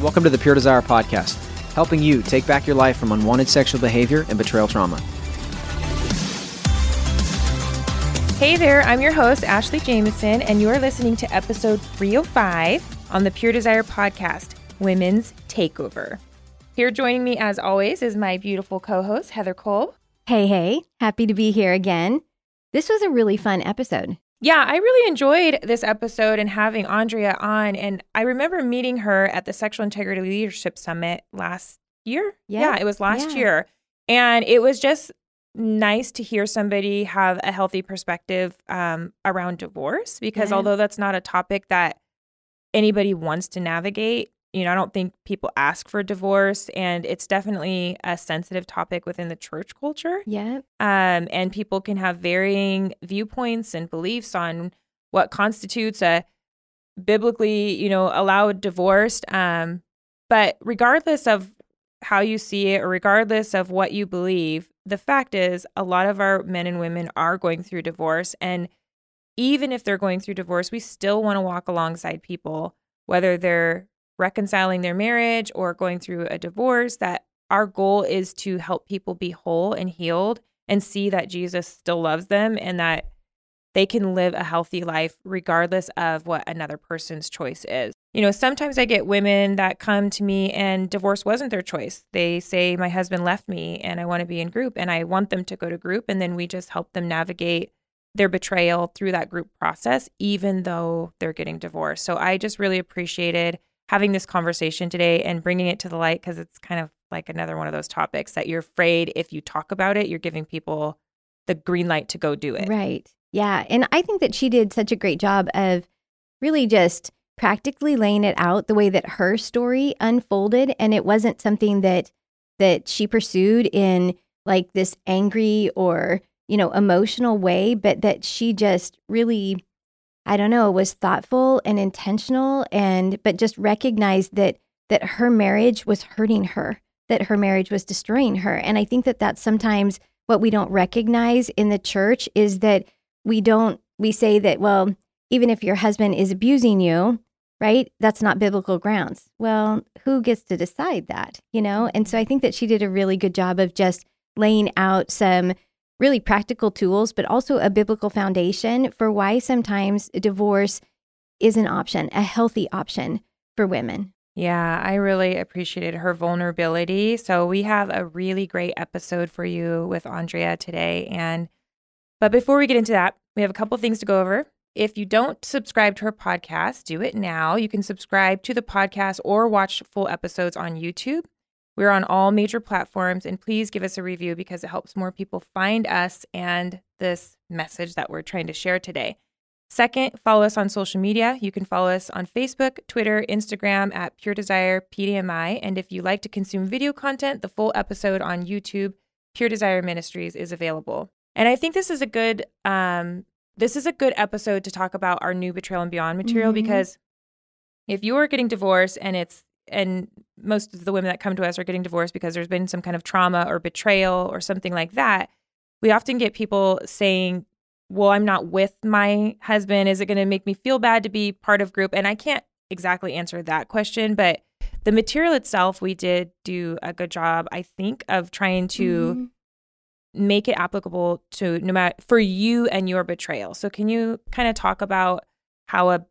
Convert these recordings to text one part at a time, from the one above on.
Welcome to the Pure Desire Podcast, helping you take back your life from unwanted sexual behavior and betrayal trauma. Hey there, I'm your host, Ashley Jameson, and you are listening to episode 305 on the Pure Desire Podcast Women's Takeover. Here joining me, as always, is my beautiful co host, Heather Cole. Hey, hey, happy to be here again. This was a really fun episode. Yeah, I really enjoyed this episode and having Andrea on. And I remember meeting her at the Sexual Integrity Leadership Summit last year. Yeah. Yeah, it was last Yeah. year. And it was just nice to hear somebody have a healthy perspective um, around divorce because Yeah. although that's not a topic that anybody wants to navigate, you know, I don't think people ask for divorce. And it's definitely a sensitive topic within the church culture Yeah. um, and people can have varying viewpoints and beliefs on what constitutes a biblically, you know, allowed divorce. Um, but regardless of how you see it, or regardless of what you believe, the fact is, a lot of our men and women are going through divorce, and even if they're going through divorce, we still want to walk alongside people, whether they're reconciling their marriage or going through a divorce. That our goal is to help people be whole and healed and see that Jesus still loves them and that they can live a healthy life regardless of what another person's choice is. You know, sometimes I get women that come to me and divorce wasn't their choice. They say, My husband left me and I want to be in group and I want them to go to group. And then we just help them navigate their betrayal through that group process, even though they're getting divorced. So I just really appreciated having this conversation today and bringing it to the light because it's kind of like another one of those topics that you're afraid if you talk about it, you're giving people the green light to go do it. Right. Yeah. And I think that she did such a great job of really just practically laying it out the way that her story unfolded. And it wasn't something that that she pursued in like this angry or, you know, emotional way, but that she just really, I don't know, was thoughtful and intentional and but just recognized that that her marriage was hurting her, that her marriage was destroying her. And I think that that's sometimes what we don't recognize in the church is that we don't we say that well even if your husband is abusing you right that's not biblical grounds well who gets to decide that you know and so i think that she did a really good job of just laying out some really practical tools but also a biblical foundation for why sometimes divorce is an option a healthy option for women Yeah, I really appreciated her vulnerability. So we have a really great episode for you with Andrea today. And but before we get into that, we have a couple things to go over. If you don't subscribe to her podcast, do it now. You can subscribe to the podcast or watch full episodes on YouTube. We're on all major platforms, and please give us a review because it helps more people find us and this message that we're trying to share today. Second, follow us on social media. You can follow us on Facebook, Twitter, Instagram at Pure Desire PDMI. And if you like to consume video content, the full episode on YouTube, Pure Desire Ministries, is available. And I think this is a good um, this is a good episode to talk about our new Betrayal and Beyond material Mhm. because if you are getting divorced and it's and most of the women that come to us are getting divorced because there's been some kind of trauma or betrayal or something like that, we often get people saying, well, I'm not with my husband. Is it going to make me feel bad to be part of group? And I can't exactly answer that question, but the material itself, we did do a good job, I think, of trying to Mhm. make it applicable to no matter for you and your betrayal. So, can you kind of talk about how a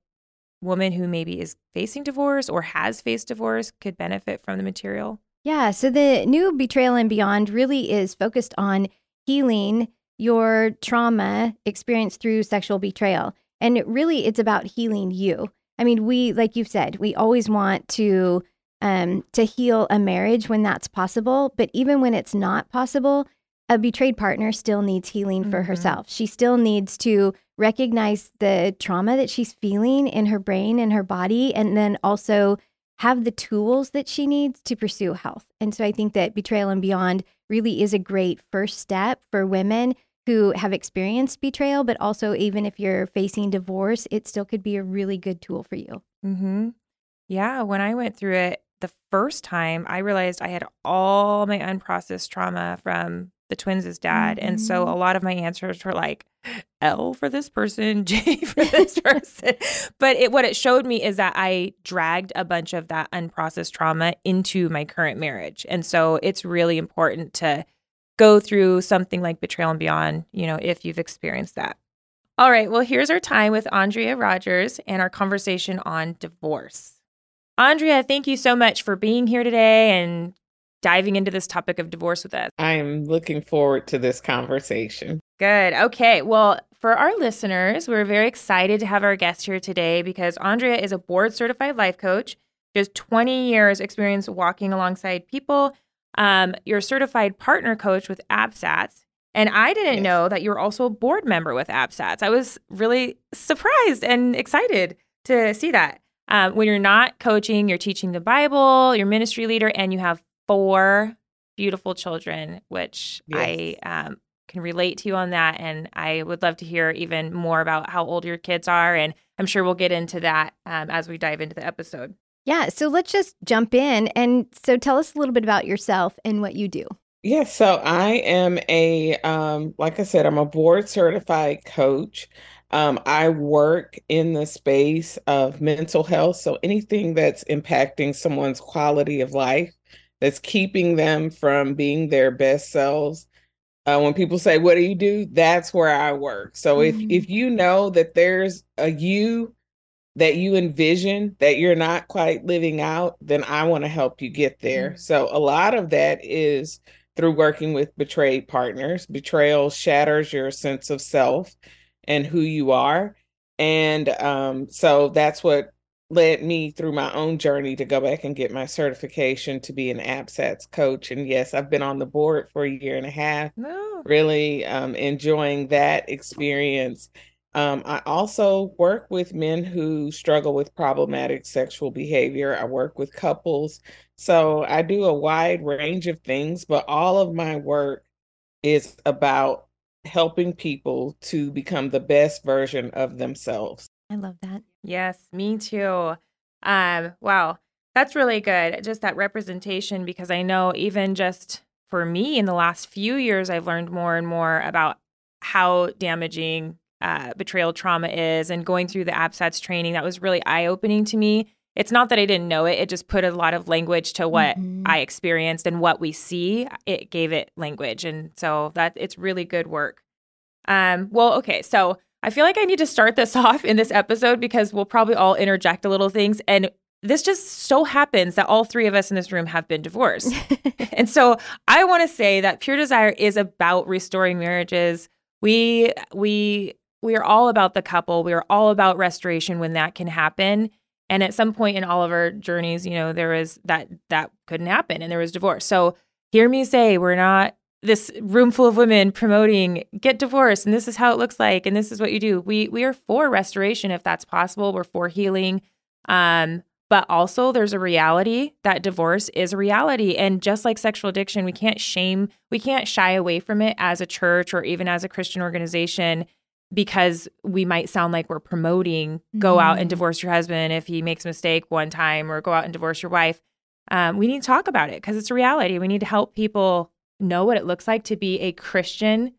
woman who maybe is facing divorce or has faced divorce could benefit from the material? Yeah, so the new Betrayal and Beyond really is focused on healing your trauma experienced through sexual betrayal. And it really it's about healing you. I mean, we like you've said, we always want to um to heal a marriage when that's possible, but even when it's not possible, a betrayed partner still needs healing for Mhm. herself. She still needs to recognize the trauma that she's feeling in her brain and her body and then also have the tools that she needs to pursue health. And so I think that Betrayal and Beyond really is a great first step for women who have experienced betrayal, but also even if you're facing divorce, it still could be a really good tool for you. Mm-hmm. Yeah, when I went through it the first time, I realized I had all my unprocessed trauma from the twins' dad. Mm-hmm. And so mm-hmm. a lot of my answers were like L for this person, J for this person. but it, what it showed me is that I dragged a bunch of that unprocessed trauma into my current marriage. And so it's really important to go through something like betrayal and beyond, you know, if you've experienced that. All right, well, here's our time with Andrea Rogers and our conversation on divorce. Andrea, thank you so much for being here today and diving into this topic of divorce with us. I am looking forward to this conversation. Good. Okay. Well, for our listeners, we're very excited to have our guest here today because Andrea is a board certified life coach. She has 20 years experience walking alongside people. Um, you're a certified partner coach with APSATS. And I didn't yes. know that you were also a board member with APSATS. I was really surprised and excited to see that. Um, when you're not coaching, you're teaching the Bible, you're ministry leader, and you have four beautiful children, which yes. I um, can relate to you on that. And I would love to hear even more about how old your kids are. And I'm sure we'll get into that um, as we dive into the episode. Yeah. So let's just jump in. And so tell us a little bit about yourself and what you do. Yeah, so I am a, um, like I said, I'm a board certified coach. Um, I work in the space of mental health. So anything that's impacting someone's quality of life that's keeping them from being their best selves. Uh, when people say, "What do you do?" That's where I work. So mm-hmm. if if you know that there's a you that you envision that you're not quite living out, then I want to help you get there. Mm-hmm. So a lot of that is through working with betrayed partners. Betrayal shatters your sense of self and who you are. And um, so that's what led me through my own journey to go back and get my certification to be an APSATS coach. And yes, I've been on the board for a year and a half, no. really um, enjoying that experience. Um, I also work with men who struggle with problematic sexual behavior. I work with couples. So I do a wide range of things, but all of my work is about helping people to become the best version of themselves. I love that. Yes, me too. Um, wow, that's really good. Just that representation, because I know even just for me in the last few years, I've learned more and more about how damaging uh, betrayal trauma is, and going through the APSATS training that was really eye opening to me. It's not that I didn't know it; it just put a lot of language to what mm-hmm. I experienced and what we see. It gave it language, and so that it's really good work. Um, well, okay, so I feel like I need to start this off in this episode because we'll probably all interject a little things. And this just so happens that all three of us in this room have been divorced. and so I want to say that Pure Desire is about restoring marriages. We we we are all about the couple. We are all about restoration when that can happen. And at some point in all of our journeys, you know, there was that that couldn't happen and there was divorce. So hear me say we're not this room full of women promoting get divorced and this is how it looks like and this is what you do. We we are for restoration if that's possible. We're for healing. Um, but also there's a reality that divorce is a reality and just like sexual addiction, we can't shame, we can't shy away from it as a church or even as a Christian organization because we might sound like we're promoting go mm-hmm. out and mm-hmm. divorce your husband if he makes a mistake one time or go out and divorce your wife. Um, we need to talk about it because it's a reality. We need to help people know what it looks like to be a Christian,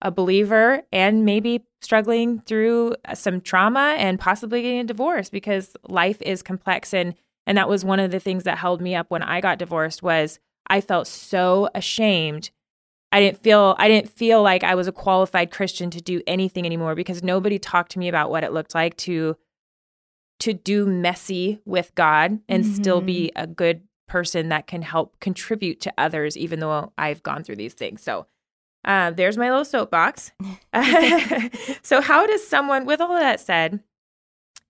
a believer, and maybe struggling through uh, some trauma and possibly getting a divorce because life is complex and and that was one of the things that held me up when I got divorced was I felt so ashamed. I didn't feel I didn't feel like I was a qualified Christian to do anything anymore because nobody talked to me about what it looked like to to do messy with God and mm-hmm. still be mm-hmm. a good person that can help contribute to others, even though I've gone through these things. So uh, there's my little soapbox. so how does someone, with all of that said,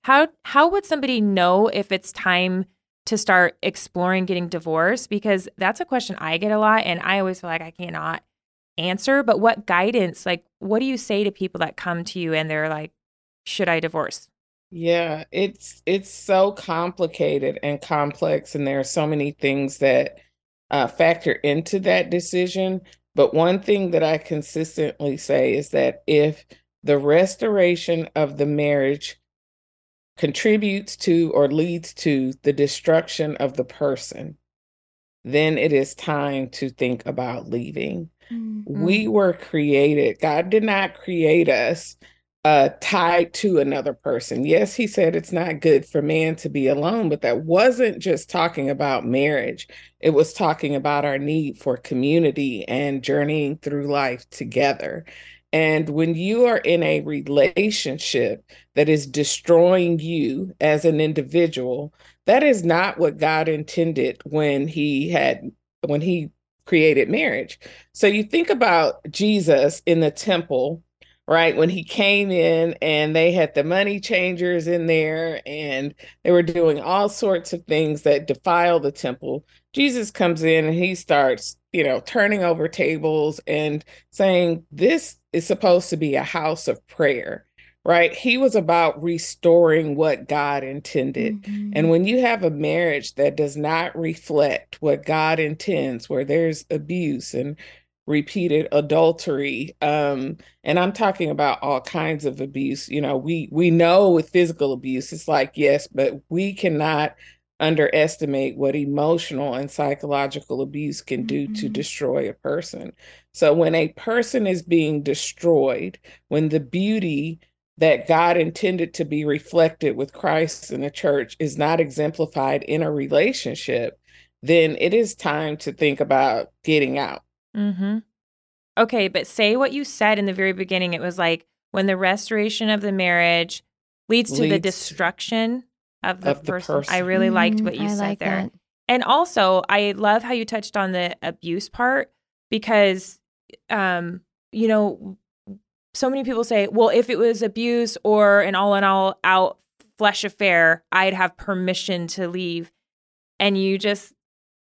how how would somebody know if it's time to start exploring getting divorced? Because that's a question I get a lot, and I always feel like I cannot answer. But what guidance, like, what do you say to people that come to you and they're like, "Should I divorce?" Yeah, it's it's so complicated and complex, and there are so many things that uh, factor into that decision. But one thing that I consistently say is that if the restoration of the marriage contributes to or leads to the destruction of the person, then it is time to think about leaving. Mm-hmm. We were created. God did not create us uh, tied to another person. Yes, he said it's not good for man to be alone, but that wasn't just talking about marriage. It was talking about our need for community and journeying through life together. And when you are in a relationship that is destroying you as an individual, that is not what God intended when he had when he created marriage. So you think about Jesus in the temple right? When he came in and they had the money changers in there and they were doing all sorts of things that defile the temple. Jesus comes in and he starts, you know, turning over tables and saying, This is supposed to be a house of prayer, right? He was about restoring what God intended. Mm-hmm. And when you have a marriage that does not reflect what God intends, where there's abuse and repeated adultery um and i'm talking about all kinds of abuse you know we we know with physical abuse it's like yes but we cannot underestimate what emotional and psychological abuse can do mm-hmm. to destroy a person so when a person is being destroyed when the beauty that God intended to be reflected with Christ in the church is not exemplified in a relationship, then it is time to think about getting out. Mm-hmm. Okay, but say what you said in the very beginning. It was like when the restoration of the marriage leads to the destruction of the, of person. the person. I really liked what you I said like there. That. And also, I love how you touched on the abuse part because, um, you know, so many people say, well, if it was abuse or an all in all out flesh affair, I'd have permission to leave. And you just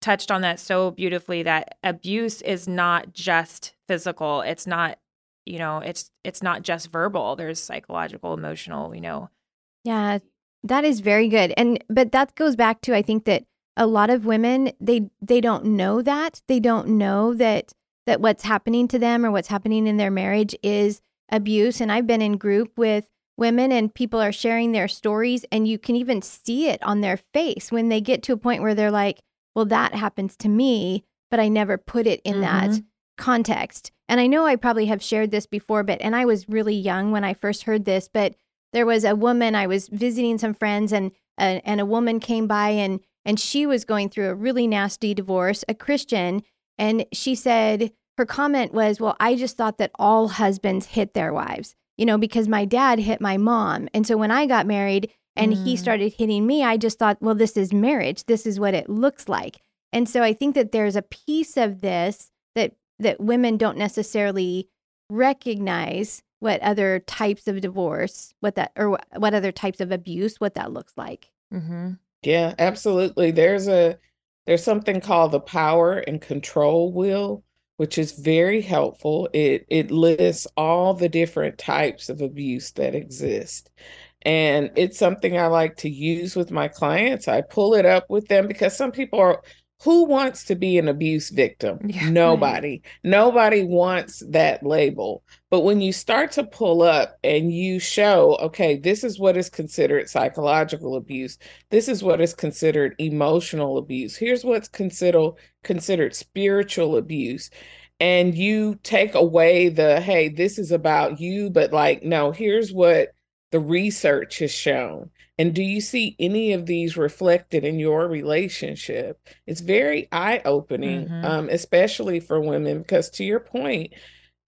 touched on that so beautifully that abuse is not just physical. It's not you know it's it's not just verbal. There's psychological emotional you know. Yeah that is very good. And but that goes back to i think that a lot of women they they don't know that. They don't know that that what's happening to them or what's happening in their marriage is abuse. And i've been in group with women and people are sharing their stories and you can even see it on their face when they get to a point where they're like well, that happens to me, but I never put it in mm-hmm. that context. And I know I probably have shared this before, but, and I was really young when I first heard this, but there was a woman, I was visiting some friends and, uh, and a woman came by and, and she was going through a really nasty divorce, a Christian. And she said, her comment was, Well, I just thought that all husbands hit their wives, you know, because my dad hit my mom. And so when I got married, and mm. he started hitting me, I just thought, well, this is marriage. This is what it looks like. And so I think that there's a piece of this that that women don't necessarily recognize what other types of divorce, what that or what other types of abuse, what that looks like. Mm-hmm. Yeah, absolutely. There's a there's something called the power and control wheel, which is very helpful. It it lists all the different types of abuse that exist. And it's something I like to use with my clients. I pull it up with them because some people are who wants to be an abuse victim? Yeah, Nobody. Nobody wants that label. But when you start to pull up and you show, okay, this is what is considered psychological abuse. This is what is considered emotional abuse. Here's what's considered considered spiritual abuse. And you take away the, hey, this is about you, but like, no, here's what the research has shown? And do you see any of these reflected in your relationship? It's very eye opening, mm-hmm. um, especially for women, because to your point,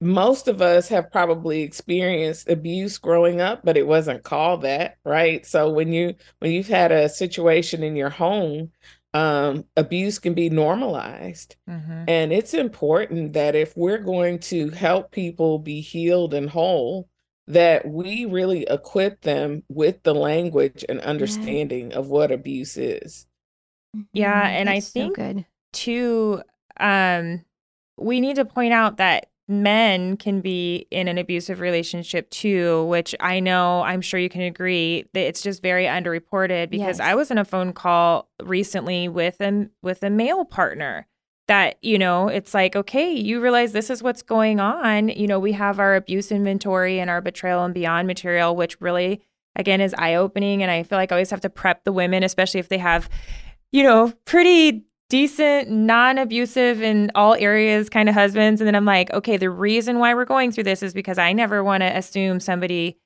most of us have probably experienced abuse growing up but it wasn't called that right so when you when you've had a situation in your home um, abuse can be normalized mm-hmm. and it's important that if we're going to help people be healed and whole that we really equip them with the language and understanding yeah. of what abuse is. Yeah, mm-hmm. and That's I think so good. too um we need to point out that men can be in an abusive relationship too, which I know I'm sure you can agree that it's just very underreported because yes. I was in a phone call recently with a with a male partner that you know it's like okay you realize this is what's going on you know we have our abuse inventory and our betrayal and beyond material which really again is eye opening and i feel like i always have to prep the women especially if they have you know pretty decent, non abusive in all areas kind of husbands. And then I'm like, okay, the reason why we're going through this is because I never want to assume somebody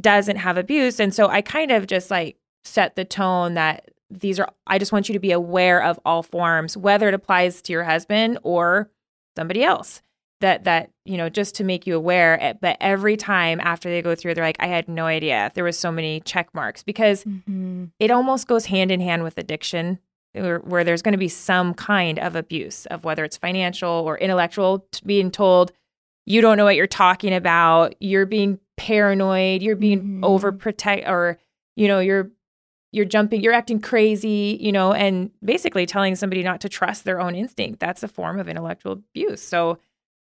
doesn't have abuse. And so I kind of just like set the tone that these are, I just want you to be aware of all forms, whether it applies to your husband or somebody else. That, that you know just to make you aware eh, but every time after they go through they're like i had no idea there was so many check marks because mm-hmm. it almost goes hand in hand with addiction where, where there's going to be some kind of abuse of whether it's financial or intellectual being told you don't know what you're talking about you're being paranoid you're being mm-hmm. overprotect or you know you're you're jumping you're acting crazy you know and basically telling somebody not to trust their own instinct. That's a form of intellectual abuse. So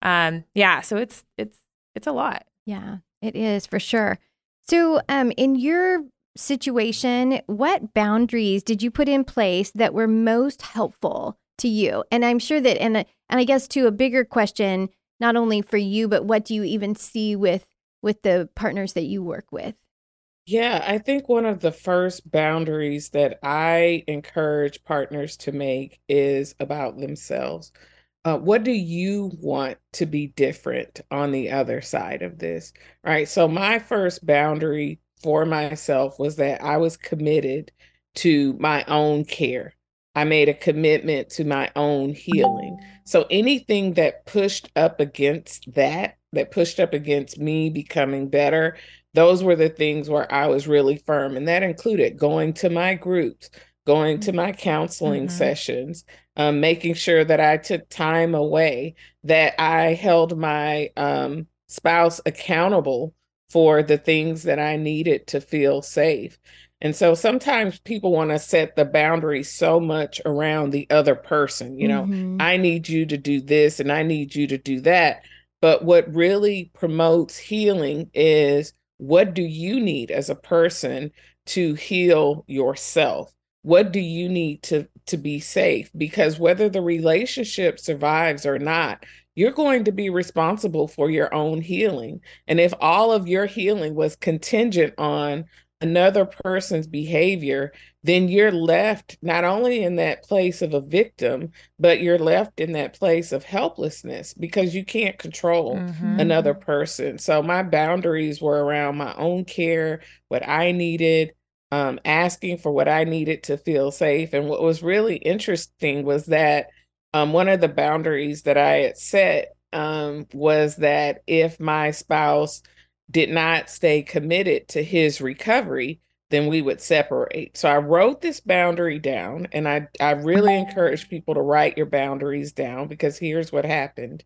um yeah so it's it's it's a lot. Yeah it is for sure. So um in your situation what boundaries did you put in place that were most helpful to you? And i'm sure that and and i guess to a bigger question not only for you but what do you even see with with the partners that you work with yeah, I think one of the first boundaries that I encourage partners to make is about themselves. Uh, what do you want to be different on the other side of this? Right. So, my first boundary for myself was that I was committed to my own care. I made a commitment to my own healing. So, anything that pushed up against that, that pushed up against me becoming better, those were the things where I was really firm. And that included going to my groups, going to my counseling mm-hmm. sessions, um, making sure that I took time away, that I held my um, spouse accountable for the things that I needed to feel safe. And so sometimes people want to set the boundaries so much around the other person. You know, mm-hmm. I need you to do this and I need you to do that. But what really promotes healing is what do you need as a person to heal yourself? What do you need to, to be safe? Because whether the relationship survives or not, you're going to be responsible for your own healing. And if all of your healing was contingent on another person's behavior, then you're left not only in that place of a victim, but you're left in that place of helplessness because you can't control mm-hmm. another person. So my boundaries were around my own care, what I needed, um, asking for what I needed to feel safe. And what was really interesting was that um, one of the boundaries that I had set um, was that if my spouse did not stay committed to his recovery, then we would separate. So I wrote this boundary down and I, I really encourage people to write your boundaries down because here's what happened.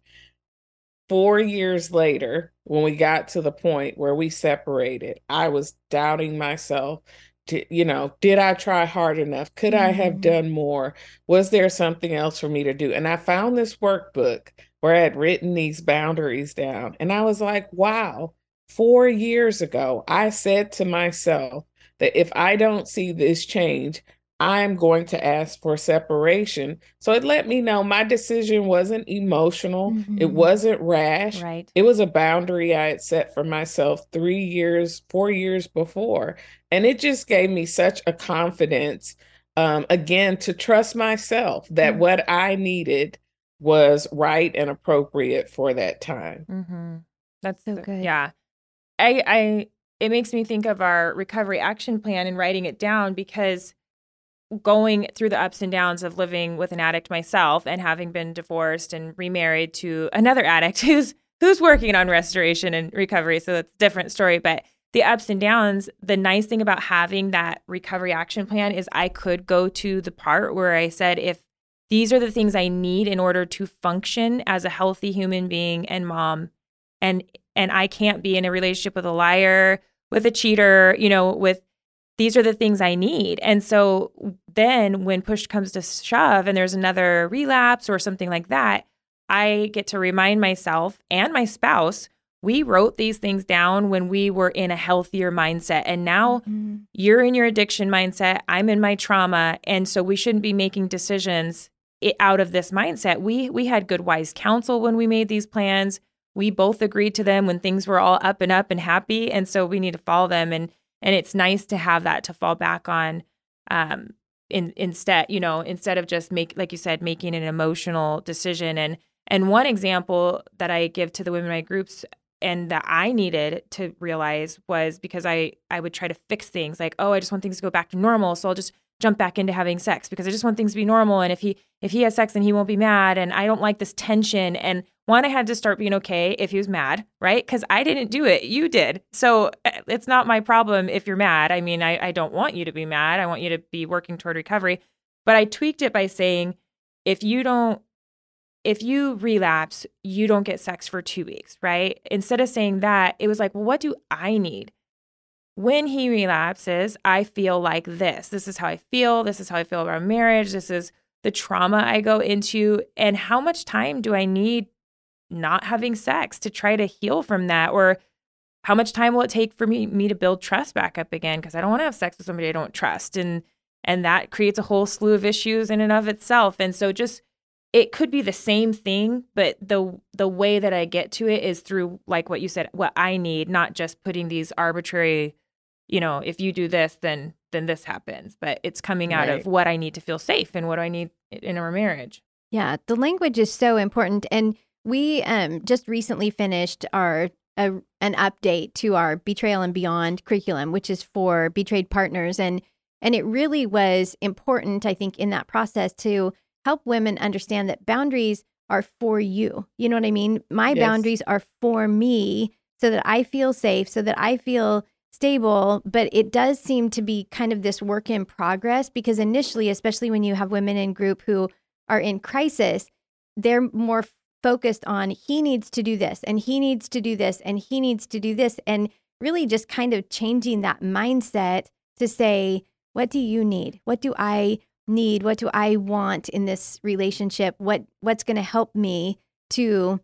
Four years later, when we got to the point where we separated, I was doubting myself. To, you know, did I try hard enough? Could mm-hmm. I have mm-hmm. done more? Was there something else for me to do? And I found this workbook where I had written these boundaries down. And I was like, wow, four years ago, I said to myself that if I don't see this change, I'm going to ask for separation. So it let me know my decision wasn't emotional. Mm-hmm. It wasn't rash. Right. It was a boundary I had set for myself three years, four years before. And it just gave me such a confidence, um, again, to trust myself that mm-hmm. what I needed was right and appropriate for that time. Mm-hmm. That's so good. Yeah. I, I, it makes me think of our recovery action plan and writing it down because going through the ups and downs of living with an addict myself and having been divorced and remarried to another addict who's who's working on restoration and recovery. So that's a different story but the ups and downs the nice thing about having that recovery action plan is i could go to the part where i said if these are the things i need in order to function as a healthy human being and mom and and I can't be in a relationship with a liar, with a cheater, you know, with these are the things I need. And so then when push comes to shove and there's another relapse or something like that, I get to remind myself and my spouse we wrote these things down when we were in a healthier mindset. And now mm-hmm. you're in your addiction mindset. I'm in my trauma. And so we shouldn't be making decisions out of this mindset. We we had good wise counsel when we made these plans we both agreed to them when things were all up and up and happy and so we need to follow them and and it's nice to have that to fall back on um in instead you know instead of just make like you said making an emotional decision and and one example that i give to the women in my groups and that i needed to realize was because i i would try to fix things like oh i just want things to go back to normal so i'll just jump back into having sex because i just want things to be normal and if he if he has sex then he won't be mad and i don't like this tension and one, I had to start being okay if he was mad, right? Because I didn't do it. You did. So eh, it's not my problem if you're mad. I mean, I, I don't want you to be mad. I want you to be working toward recovery. But I tweaked it by saying, if you don't, if you relapse, you don't get sex for two weeks, right? Instead of saying that, it was like, well, what do I need? When he relapses, I feel like this. This is how I feel. This is how I feel about marriage. This is the trauma I go into. And how much time do I need not having sex to try to heal from that? Or how much time will it take for me me to build trust back up again? Because I don't want to have sex with somebody I don't trust and and that creates a whole slew of issues in and of itself. And so just it could be the same thing but the the way that I get to it is through like what you said what I need not just putting these arbitrary you know if you do this then then this happens. But it's coming out right. of what I need to feel safe and what do I need in our marriage. Yeah the language is so important. And we um, just recently finished our a, an update to our Betrayal and Beyond curriculum, which is for betrayed partners, and and it really was important, I think, in that process to help women understand that boundaries are for you. You know what I mean? My yes. boundaries are for me, so that I feel safe, so that I feel stable. But it does seem to be kind of this work in progress because initially, especially when you have women in group who are in crisis, they're more focused on he needs to do this and he needs to do this and he needs to do this and really just kind of changing that mindset to say what do you need? What do i need? What do i want in this relationship? What what's going to help me to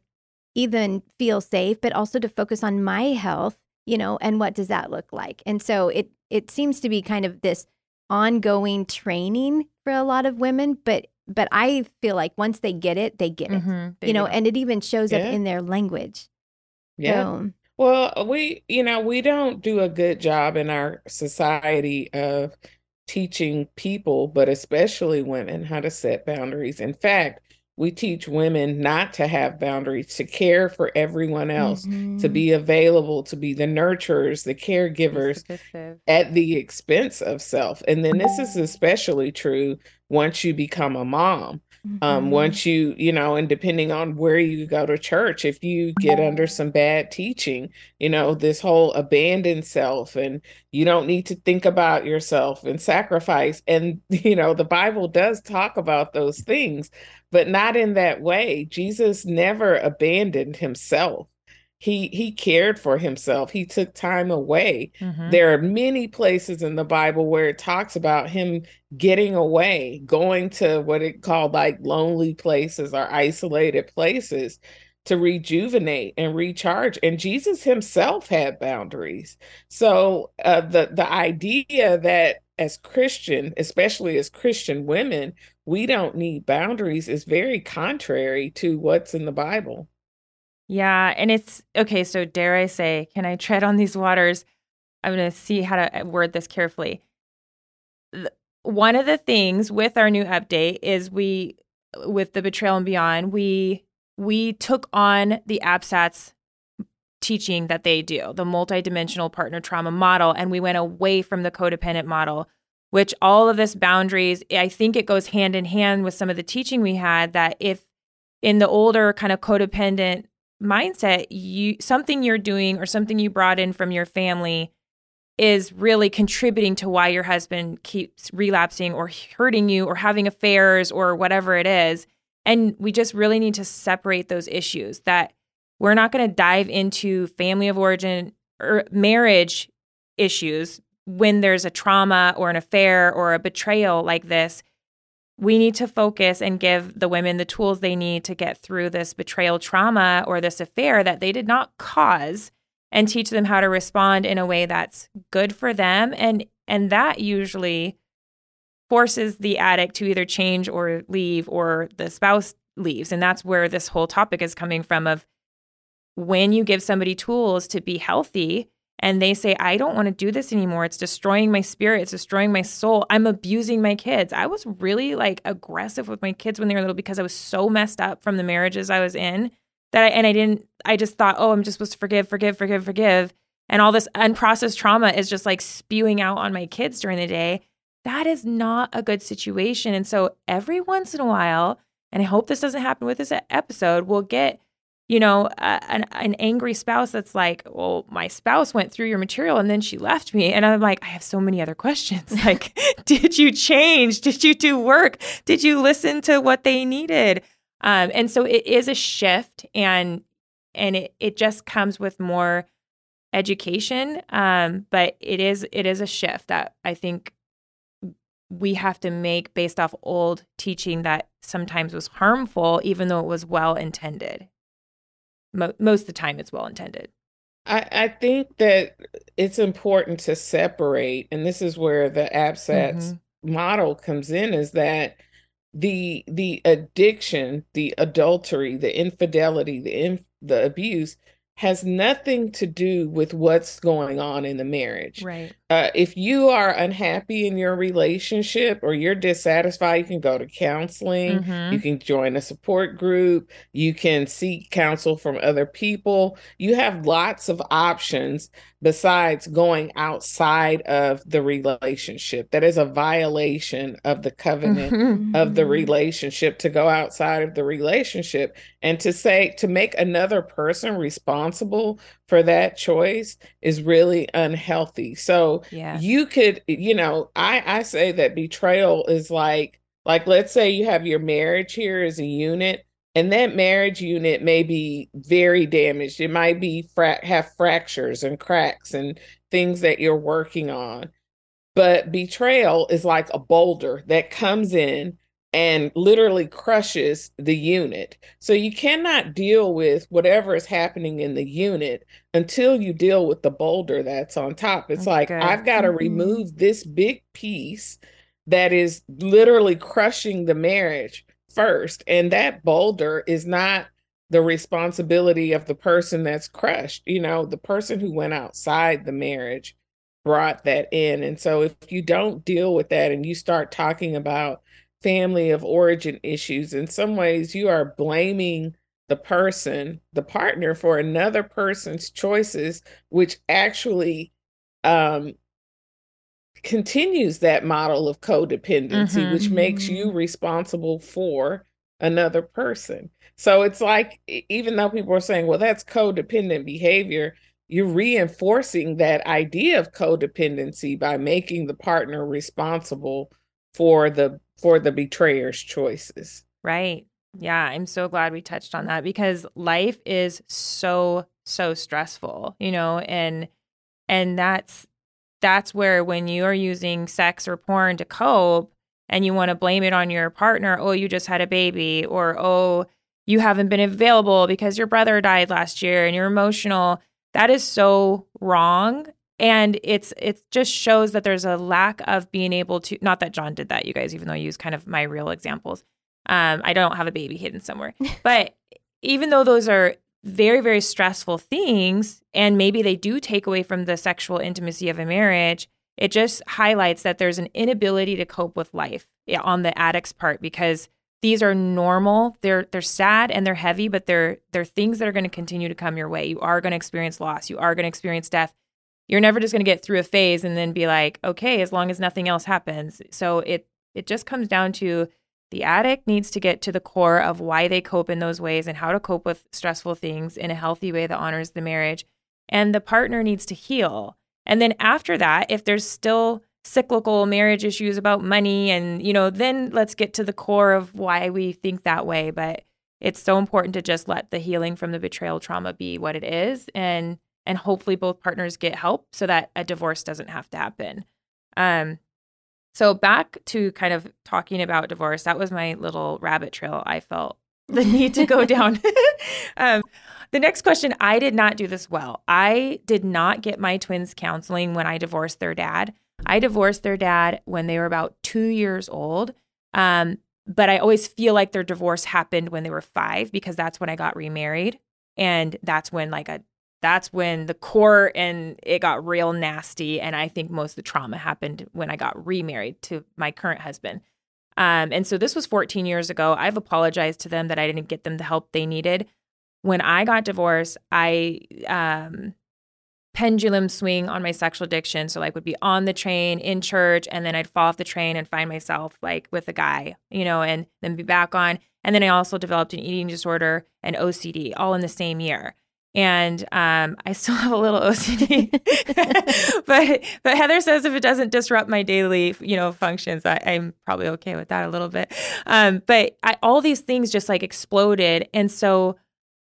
even feel safe but also to focus on my health you know and what does that look like? And so it it seems to be kind of this ongoing training for a lot of women but but I feel like once they get it, they get it. Mm-hmm, you know, and it even shows yeah. up in their language. Yeah. So, well, we, you know, we don't do a good job in our society of teaching people, but especially women, how to set boundaries. In fact, we teach women not to have boundaries, to care for everyone else, mm-hmm. to be available, to be the nurturers, the caregivers at the expense of self. And then this is especially true once you become a mom. Um, mm-hmm. Um, once you, you know, and depending on where you go to church, if you get under some bad teaching, you know, this whole abandoned self and you don't need to think about yourself and sacrifice. And, you know, the Bible does talk about those things, but not in that way. Jesus never abandoned himself he he cared for himself. He took time away. Mm-hmm. there are many places in the bible where it talks about him getting away going to what it called like lonely places or isolated places to rejuvenate and recharge. And jesus himself had boundaries. So uh, the the idea that as christian especially as christian women we don't need boundaries is very contrary to what's in the bible yeah. And it's okay. So, dare I say, can I tread on these waters? I'm going to see how to uh, word this carefully. One of the things with our new update is we, with the betrayal and beyond, we we took on the APSATS teaching that they do, the multidimensional partner trauma model, and we went away from the codependent model, which all of this boundaries, I think it goes hand in hand with some of the teaching we had that if in the older kind of codependent mindset, you something you're doing or something you brought in from your family is really contributing to why your husband keeps relapsing or hurting you or having affairs or whatever it is. And we just really need to separate those issues that we're not going to dive into family of origin or marriage issues when there's a trauma or an affair or a betrayal like this we need to focus and give the women the tools they need to get through this betrayal trauma or this affair that they did not cause and teach them how to respond in a way that's good for them. And and that usually forces the addict to either change or leave or the spouse leaves. And that's where this whole topic is coming from of when you give somebody tools to be healthy and they say, I don't want to do this anymore. It's destroying my spirit. It's destroying my soul. I'm abusing my kids. I was really like aggressive with my kids when they were little because I was so messed up from the marriages I was in that I, and I didn't, I just thought, oh, I'm just supposed to forgive, forgive, forgive, forgive. And all this unprocessed trauma is just like spewing out on my kids during the day. That is not a good situation. And so every once in a while, and I hope this doesn't happen with this episode, we'll get you know, an, an angry spouse that's like, well, my spouse went through your material and then she left me. And I'm like, I have so many other questions. Like, did you change? Did you do work? Did you listen to what they needed? Um, and so it is a shift and and it, it just comes with more education. Um, but it is it is a shift that I think we have to make based off old teaching that sometimes was harmful, even though it was well intended mo- most of the time it's well intended. I, I, think that it's important to separate, and this is where the APSATS mm-hmm. model comes in, is that the the addiction, the adultery, the infidelity, the in, the abuse has nothing to do with what's going on in the marriage. Right. Uh, if you are unhappy in your relationship or you're dissatisfied, you can go to counseling, mm-hmm. you can join a support group, you can seek counsel from other people. You have lots of options besides going outside of the relationship. That is a violation of the covenant mm-hmm. of the relationship to go outside of the relationship and to say to make another person responsible for that choice is really unhealthy. So yeah. you could, you know, I I say that betrayal is like like let's say you have your marriage here as a unit and that marriage unit may be very damaged it might be fra- have fractures and cracks and things that you're working on but betrayal is like a boulder that comes in and literally crushes the unit so you cannot deal with whatever is happening in the unit until you deal with the boulder that's on top it's like i've got to mm-hmm. remove this big piece that is literally crushing the marriage first. And that boulder is not the responsibility of the person that's crushed. You know, the person who went outside the marriage brought that in. And so if you don't deal with that and you start talking about family of origin issues, in some ways you are blaming the person, the partner, for another person's choices, which actually um, continues that model of codependency, mm-hmm. which makes you mm-hmm. responsible for another person. So it's like, even though people are saying, well, that's codependent behavior, you're reinforcing that idea of codependency by making the partner responsible for the for the betrayer's choices. Right. Yeah, I'm so glad we touched on that because life is so so stressful, you know, and and that's that's where when you are using sex or porn to cope and you want to blame it on your partner, oh, you just had a baby, or oh, you haven't been available because your brother died last year and you're emotional. That is so wrong. And it's it just shows that there's a lack of being able to not that John did that, you guys, even though I use kind of my real examples. Um, I don't have a baby hidden somewhere. But even though those are very, very stressful things, and maybe they do take away from the sexual intimacy of a marriage, it just highlights that there's an inability to cope with life on the addict's part because these are normal. They're they're sad and they're heavy, but they're they're things that are going to continue to come your way. You are going to experience loss. You are going to experience death. You're never just going to get through a phase and then be like, okay, as long as nothing else happens. So it it just comes down to the addict needs to get to the core of why they cope in those ways and how to cope with stressful things in a healthy way that honors the marriage. And the partner needs to heal. And then after that, if there's still cyclical marriage issues about money and, you know, then let's get to the core of why we think that way. But it's so important to just let the healing from the betrayal trauma be what it is and and hopefully both partners get help so that a divorce doesn't have to happen. Um, so back to kind of talking about divorce, that was my little rabbit trail I felt the need to go down. um, the next question I did not do this well. I did not get my twins counseling when I divorced their dad. I divorced their dad when they were about two years old. Um, but I always feel like their divorce happened when they were five because that's when I got remarried. And that's when like a that's when the core and it got real nasty. And I think most of the trauma happened when I got remarried to my current husband. Um, and so this was 14 years ago. I've apologized to them that I didn't get them the help they needed. When I got divorced, I um, pendulum swing on my sexual addiction. So like would be on the train in church and then I'd fall off the train and find myself like with a guy, you know, and then be back on. And then I also developed an eating disorder and OCD all in the same year. And um, I still have a little OCD, but but Heather says if it doesn't disrupt my daily, you know, functions, I, am probably okay with that a little bit. Um, but I, all these things just like exploded, and so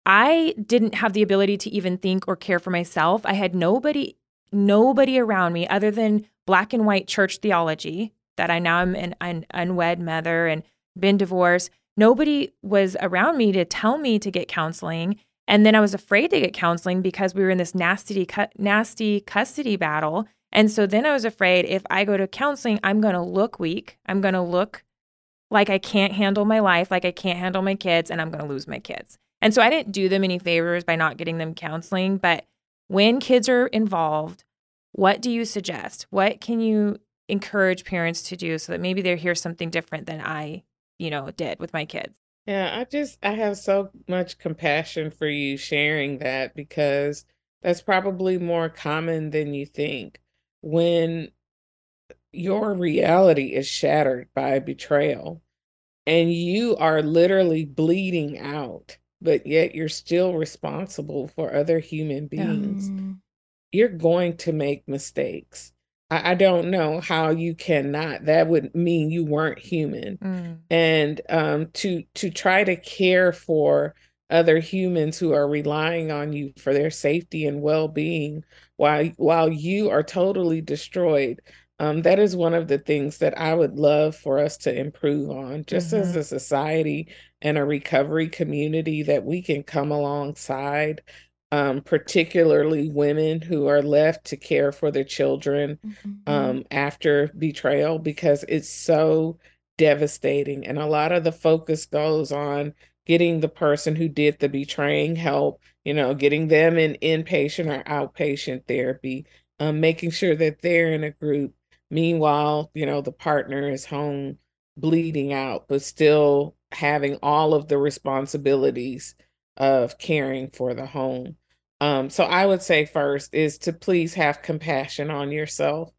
I didn't have the ability to even think or care for myself. I had nobody nobody around me other than black and white church theology that I now am an, an unwed mother and been divorced. Nobody was around me to tell me to get counseling. And then I was afraid to get counseling because we were in this nasty, nasty custody battle. And so then I was afraid if I go to counseling, I'm going to look weak. I'm going to look like I can't handle my life, like I can't handle my kids, and I'm going to lose my kids. And so I didn't do them any favors by not getting them counseling. But when kids are involved, what do you suggest? What can you encourage parents to do so that maybe they hear something different than I, you know, did with my kids? Yeah, I just I have so much compassion for you sharing that because that's probably more common than you think. When your reality is shattered by betrayal and you are literally bleeding out but yet you're still responsible for other human beings, you're going to make mistakes. I, I, don't know how you cannot. That would mean you weren't human. Mm. And um, to to try to care for other humans who are relying on you for their safety and well-being while while you are totally destroyed um, that is one of the things that I would love for us to improve on, just mm-hmm. as a society and a recovery community, that we can come alongside, um, particularly women who are left to care for their children mm-hmm. um, after betrayal, because it's so devastating. And a lot of the focus goes on getting the person who did the betraying help, you know, getting them in inpatient or outpatient therapy, um, making sure that they're in a group Meanwhile, you know, the partner is home bleeding out, but still having all of the responsibilities of caring for the home. Um, so I would say first is to please have compassion on yourself.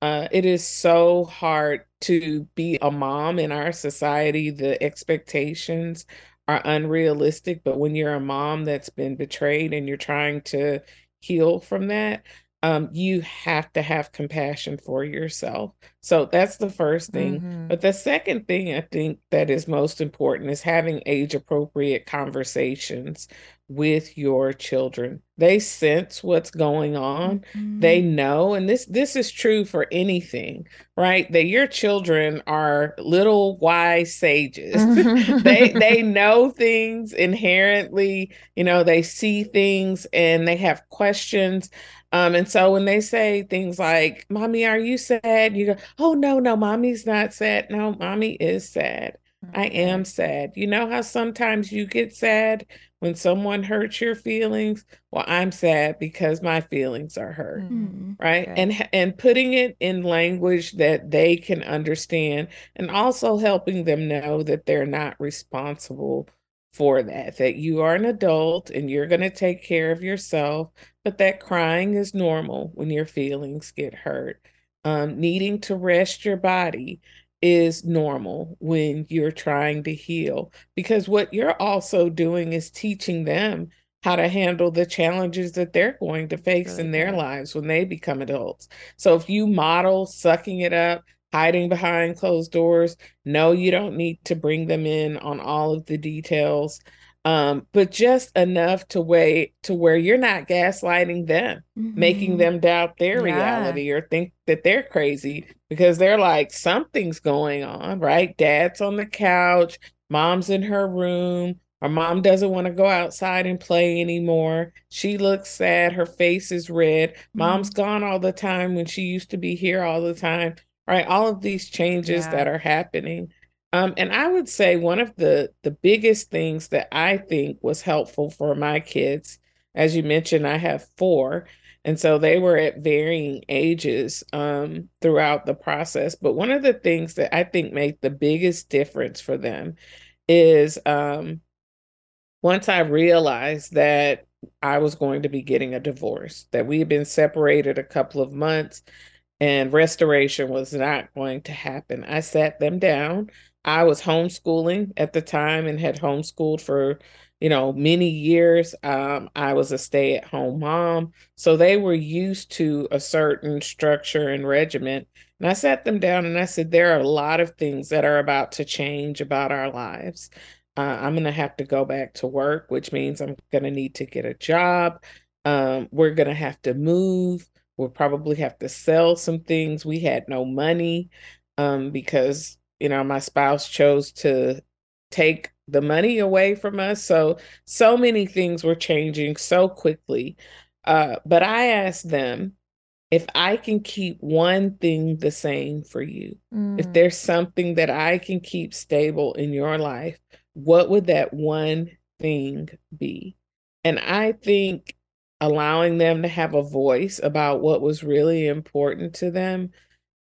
Uh, it is so hard to be a mom in our society. The expectations are unrealistic, but when you're a mom that's been betrayed and you're trying to heal from that, um, you have to have compassion for yourself. So that's the first thing. Mm-hmm. But the second thing I think that is most important is having age appropriate conversations with your children. They sense what's going on. Mm-hmm. They know and this this is true for anything, right? That your children are little wise sages. Mm-hmm. they they know things inherently, you know, they see things and they have questions um, and so when they say things like, Mommy, are you sad? You go, Oh, no, no, mommy's not sad. No, mommy is sad. I am sad. You know how sometimes you get sad when someone hurts your feelings? Well, I'm sad because my feelings are hurt. Mm-hmm. Right? Okay. And and putting it in language that they can understand and also helping them know that they're not responsible for that that you are an adult and you're going to take care of yourself but that crying is normal when your feelings get hurt um, needing to rest your body is normal when you're trying to heal because what you're also doing is teaching them how to handle the challenges that they're going to face in their lives when they become adults. So if you model sucking it up, hiding behind closed doors. No, you don't need to bring them in on all of the details. Um, but just enough to wait to where you're not gaslighting them, mm-hmm. making them doubt their yeah. reality or think that they're crazy because they're like, something's going on, right? Dad's on the couch, mom's in her room, our mom doesn't want to go outside and play anymore. She looks sad. Her face is red. Mom's mm-hmm. gone all the time when she used to be here all the time right? All of these changes yeah. that are happening. Um, and I would say one of the the biggest things that I think was helpful for my kids as you mentioned, I have four. And so they were at varying ages um, throughout the process. But one of the things that I think made the biggest difference for them is um, once I realized that I was going to be getting a divorce, that we had been separated a couple of months and restoration was not going to happen. I sat them down. I was homeschooling at the time and had homeschooled for, you know, many years. Um, I was a stay at home mom. So they were used to a certain structure and regiment. And I sat them down and I said, There are a lot of things that are about to change about our lives. Uh, I'm going to have to go back to work, which means I'm going to need to get a job. Um, we're going to have to move. We'll probably have to sell some things. We had no money um, because, you know, my spouse chose to take the money away from us. So, so many things were changing so quickly. Uh, but I asked them, if I can keep one thing the same for you, mm. if there's something that I can keep stable in your life, what would that one thing be? And I think allowing them to have a voice about what was really important to them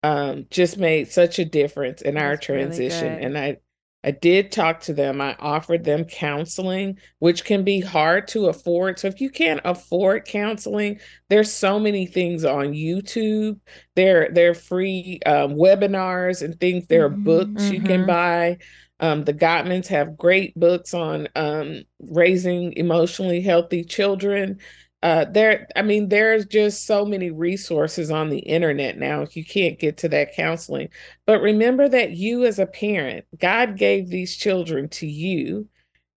um, just made such a difference in That's our transition. Really and I I did talk to them. I offered them counseling, which can be hard to afford. So if you can't afford counseling, there's so many things on YouTube. There, there are free um, webinars and things. There are mm-hmm, books mm-hmm. you can mm-hmm. buy. Um, the Gottmans have great books on um, raising emotionally healthy children. Uh, there, I mean, there's just so many resources on the internet now. If you can't get to that counseling, but remember that you, as a parent, God gave these children to you,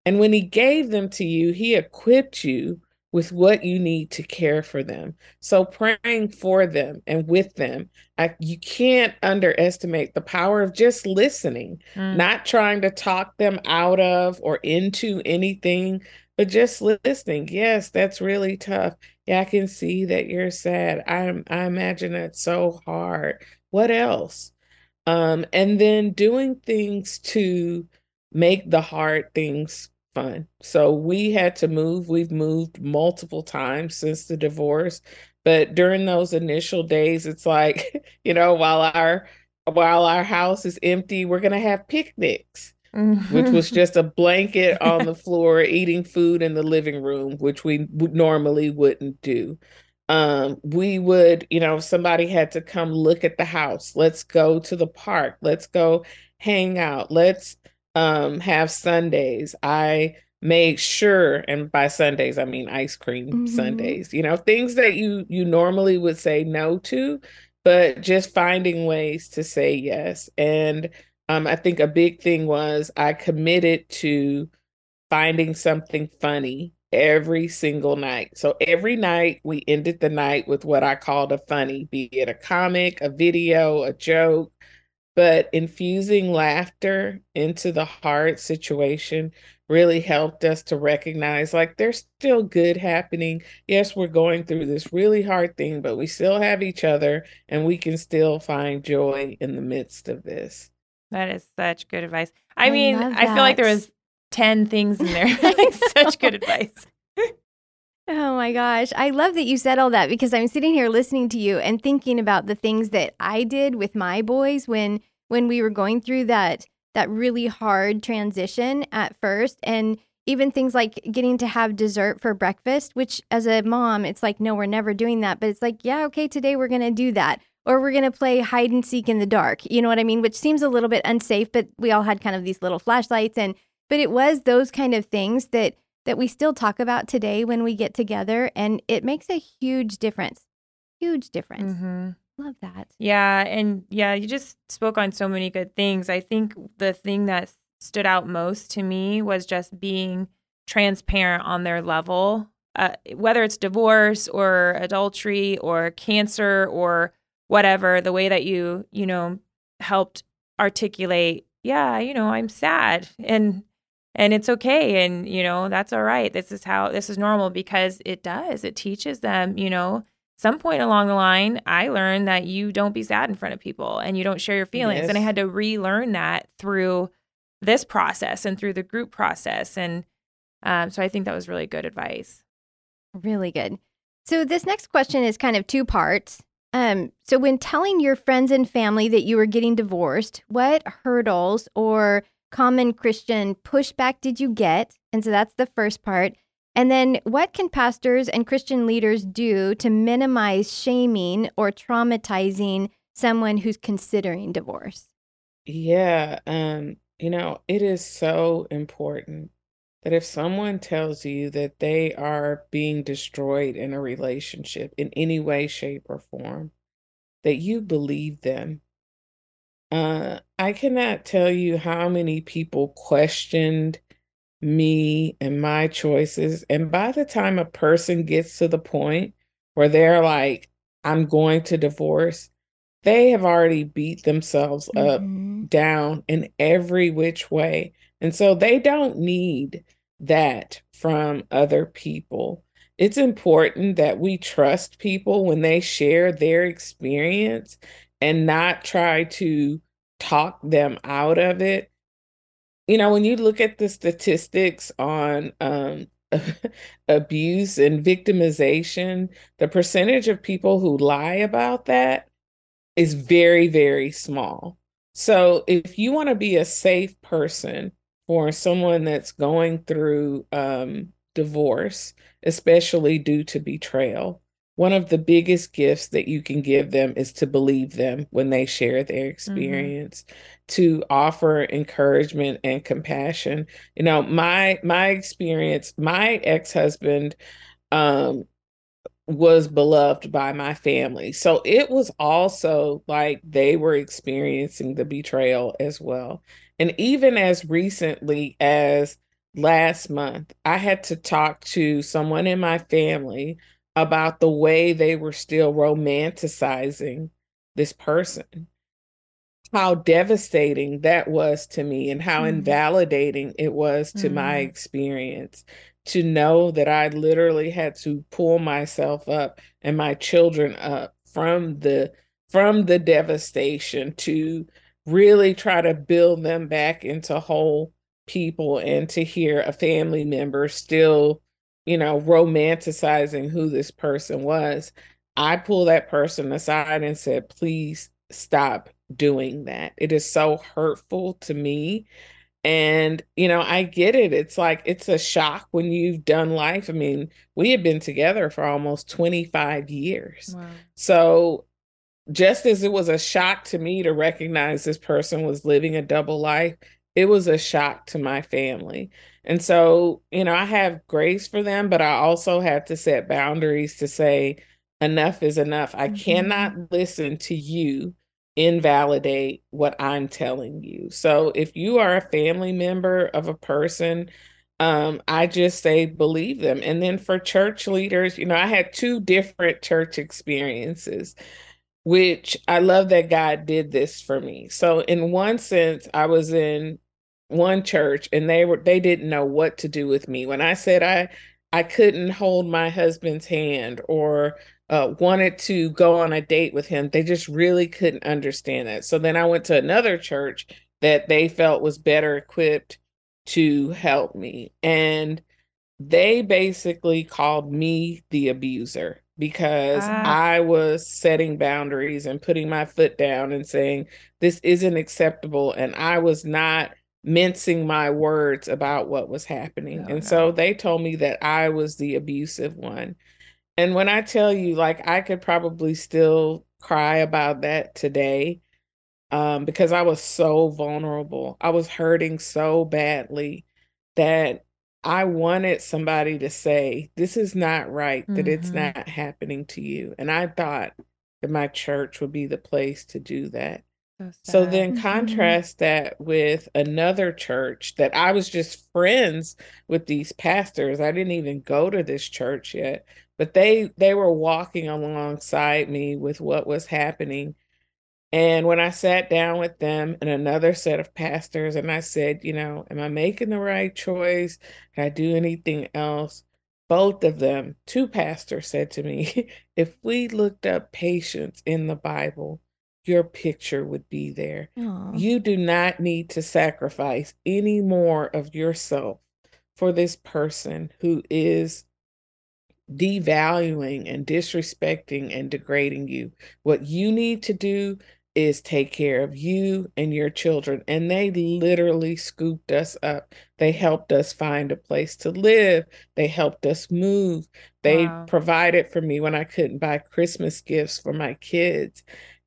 and when He gave them to you, He equipped you with what you need to care for them. So praying for them and with them, I, you can't underestimate the power of just listening, mm. not trying to talk them out of or into anything, but just listening. Yes, that's really tough. Yeah, I can see that you're sad. I I imagine it's so hard. What else? Um, and then doing things to make the hard things fun. So we had to move. We've moved multiple times since the divorce. But during those initial days, it's like, you know, while our while our house is empty, we're gonna have picnics. Mm-hmm. Which was just a blanket on the floor, eating food in the living room, which we would normally wouldn't do. Um, we would, you know, if somebody had to come look at the house, let's go to the park, let's go hang out, let's um have Sundays. I made sure and by Sundays I mean ice cream mm-hmm. sundaes. You know, things that you you normally would say no to, but just finding ways to say yes. And um I think a big thing was I committed to finding something funny every single night. So every night we ended the night with what I called a funny, be it a comic, a video, a joke, but infusing laughter into the hard situation really helped us to recognize like there's still good happening. Yes, we're going through this really hard thing, but we still have each other and we can still find joy in the midst of this. That is such good advice. I, I mean, I feel like there was 10 things in there. such good advice. Oh my gosh. I love that you said all that because I'm sitting here listening to you and thinking about the things that I did with my boys when when we were going through that that really hard transition at first and even things like getting to have dessert for breakfast, which as a mom, it's like, no, we're never doing that. But it's like, yeah, okay, today we're going to do that. Or we're going to play hide and seek in the dark. You know what I mean? Which seems a little bit unsafe, but we all had kind of these little flashlights. And, but it was those kind of things that that we still talk about today when we get together. And it makes a huge difference. Huge difference. Mm-hmm. Love that. Yeah. And yeah, you just spoke on so many good things. I think the thing that stood out most to me was just being transparent on their level, uh, whether it's divorce or adultery or cancer or whatever, the way that you, you know, helped articulate, yeah, you know, I'm sad and and it's okay and you know that's all right this is how this is normal because it does it teaches them you know some point along the line i learned that you don't be sad in front of people and you don't share your feelings yes. and i had to relearn that through this process and through the group process and um, so i think that was really good advice Really good. So this next question is kind of two parts. Um, so when telling your friends and family that you were getting divorced, what hurdles or common Christian pushback did you get? And so that's the first part. And then what can pastors and Christian leaders do to minimize shaming or traumatizing someone who's considering divorce? Yeah, um, you know, it is so important that if someone tells you that they are being destroyed in a relationship in any way, shape, or form, that you believe them. Uh, I cannot tell you how many people questioned me and my choices. And by the time a person gets to the point where they're like, I'm going to divorce, they have already beat themselves up, mm-hmm. down in every which way. And so they don't need that from other people. It's important that we trust people when they share their experience and not try to talk them out of it. You know, when you look at the statistics on um, abuse and victimization, the percentage of people who lie about that is very, very small. So if you want to be a safe person for someone that's going through um, divorce, especially due to betrayal, one of the biggest gifts that you can give them is to believe them when they share their mm-hmm. experience mm-hmm. to offer encouragement and compassion you know my my experience my ex-husband um was beloved by my family. So it was also like they were experiencing the betrayal as well. And even as recently as last month, I had to talk to someone in my family about the way they were still romanticizing this person. How devastating that was to me, and how mm. invalidating it was to mm. my experience to know that I literally had to pull myself up and my children up from the from the devastation to really try to build them back into whole people and to hear a family member still you know romanticizing who this person was i pulled that person aside and said please stop doing that it is so hurtful to me and, you know, I get it. It's like, it's a shock when you've done life. I mean, we had been together for almost 25 years. Wow. So, just as it was a shock to me to recognize this person was living a double life, it was a shock to my family. And so, you know, I have grace for them, but I also have to set boundaries to say, enough is enough. I mm-hmm. cannot listen to you invalidate what I'm telling you. So if you are a family member of a person, um, I just say believe them. And then for church leaders, you know, I had two different church experiences, which I love that God did this for me. So in one sense, I was in one church and they were they didn't know what to do with me. When I said I I couldn't hold my husband's hand or uh, wanted to go on a date with him. They just really couldn't understand that. So then I went to another church that they felt was better equipped to help me. And they basically called me the abuser because ah. I was setting boundaries and putting my foot down and saying, this isn't acceptable. And I was not mincing my words about what was happening. Oh, and no. so they told me that I was the abusive one. And when I tell you, like, I could probably still cry about that today um, because I was so vulnerable. I was hurting so badly that I wanted somebody to say, This is not right, that mm-hmm. it's not happening to you. And I thought that my church would be the place to do that. So, so then mm-hmm. contrast mm-hmm. that with another church that I was just friends with these pastors. I didn't even go to this church yet, but they they were walking alongside me with what was happening and when i sat down with them and another set of pastors and i said you know am i making the right choice can i do anything else both of them two pastors said to me if we looked up patience in the bible your picture would be there Aww. you do not need to sacrifice any more of yourself for this person who is devaluing and disrespecting and degrading you. What you need to do is take care of you and your children. And they literally scooped us up. They helped us find a place to live. They helped us move. They wow. provided for me when I couldn't buy Christmas gifts for my kids.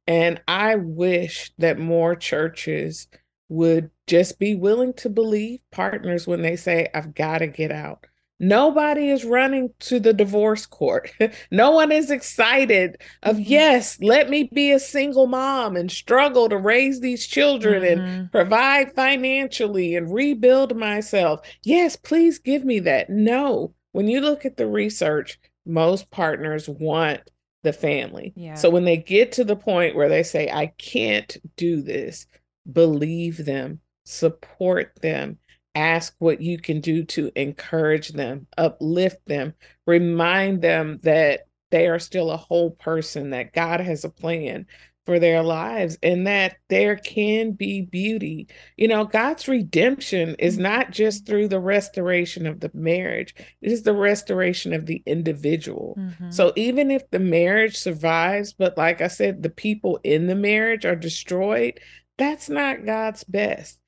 And I wish that more churches would just be willing to believe partners when they say, I've got to get out. Nobody is running to the divorce court. no one is excited of, mm-hmm. yes, let me be a single mom and struggle to raise these children mm-hmm. and provide financially and rebuild myself. Yes, please give me that. No, when you look at the research, most partners want the family. Yeah. So when they get to the point where they say, I can't do this, believe them, support them, ask what you can do to encourage them, uplift them, remind them that they are still a whole person, that God has a plan for their lives, and that there can be beauty. You know, God's redemption is mm-hmm. not just through the restoration of the marriage, it is the restoration of the individual. Mm-hmm. So even if the marriage survives, but like I said, the people in the marriage are destroyed, that's not God's best.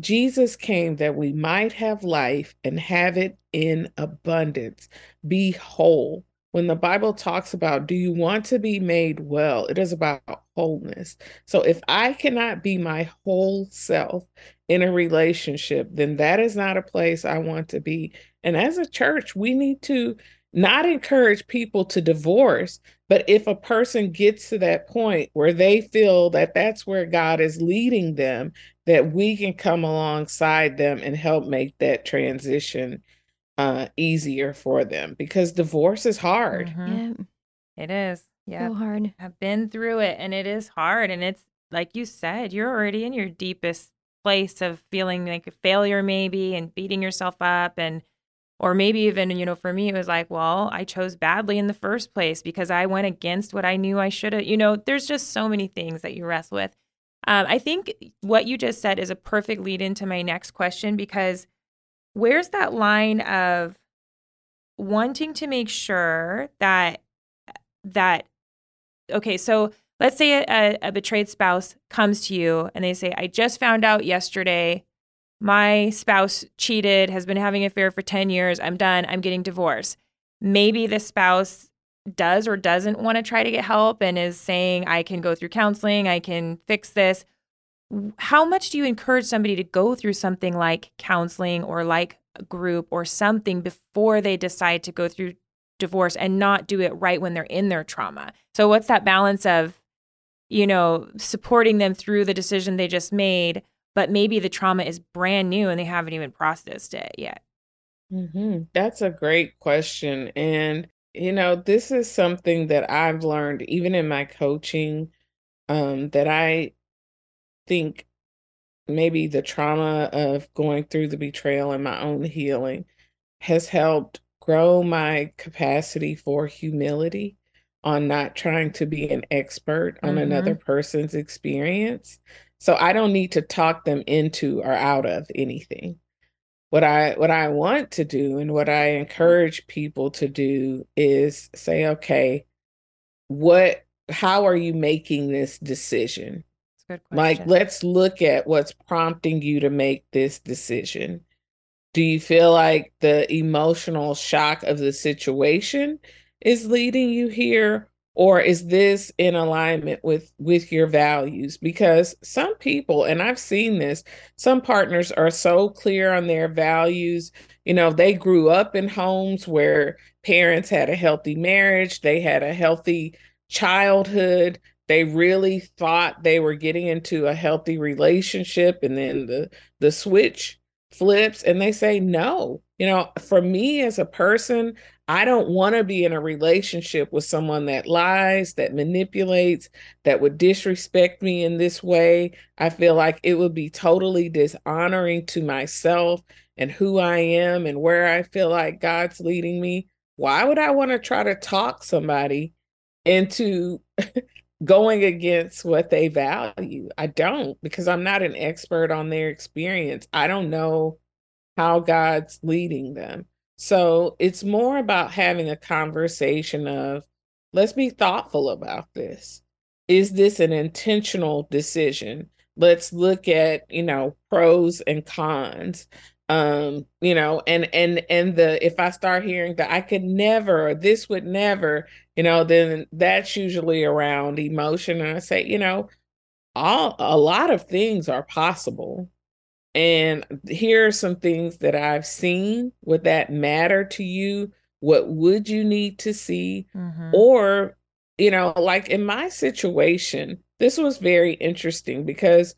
Jesus came that we might have life and have it in abundance, be whole. When the Bible talks about, do you want to be made well? It is about wholeness. So if I cannot be my whole self in a relationship, then that is not a place I want to be. And as a church, we need to not encourage people to divorce, but if a person gets to that point where they feel that that's where God is leading them, that we can come alongside them and help make that transition uh, easier for them because divorce is hard. Mm-hmm. Yeah. It is. Yeah. So hard. I've been through it and it is hard. And it's like you said, you're already in your deepest place of feeling like a failure, maybe, and beating yourself up and or maybe even, you know, for me, it was like, well, I chose badly in the first place because I went against what I knew I should have. You know, there's just so many things that you wrestle with. Um, I think what you just said is a perfect lead into my next question because where's that line of wanting to make sure that that okay so let's say a, a, betrayed spouse comes to you and they say i just found out yesterday my spouse cheated, has been having an affair for 10 years. I'm done. I'm getting divorced. Maybe the spouse does or doesn't want to try to get help and is saying, I can go through counseling, I can fix this. How much do you encourage somebody to go through something like counseling or like a group or something before they decide to go through divorce and not do it right when they're in their trauma? So, what's that balance of, you know, supporting them through the decision they just made but maybe the trauma is brand new and they haven't even processed it yet? Mm-hmm. That's a great question. And, you know, this is something that I've learned even in my coaching um, that I think maybe the trauma of going through the betrayal and my own healing has helped grow my capacity for humility on not trying to be an expert on mm-hmm. another person's experience so I don't need to talk them into or out of anything. What I what I want to do and what I encourage people to do is say, okay, what how are you making this decision? Like let's look at what's prompting you to make this decision. Do you feel like the emotional shock of the situation is leading you here or is this in alignment with with your values? Because some people and i've seen this some partners are so clear on their values. You know they grew up in homes where parents had a healthy marriage they had a healthy childhood they really thought they were getting into a healthy relationship and then the the switch flips and they say no. You know for me as a person I don't want to be in a relationship with someone that lies, that manipulates, that would disrespect me in this way. I feel like it would be totally dishonoring to myself and who I am and where I feel like God's leading me. Why would I want to try to talk somebody into going against what they value? I don't because I'm not an expert on their experience. I don't know how God's leading them. So it's more about having a conversation of let's be thoughtful about this. Is this an intentional decision? Let's look at, you know, pros and cons. Um, you know, and and and the if I start hearing that I could never or this would never, you know, then that's usually around emotion. And I say, you know, all a lot of things are possible and here are some things that I've seen. Would that matter to you? What would you need to see? Mm-hmm. Or, you know, like in my situation, this was very interesting because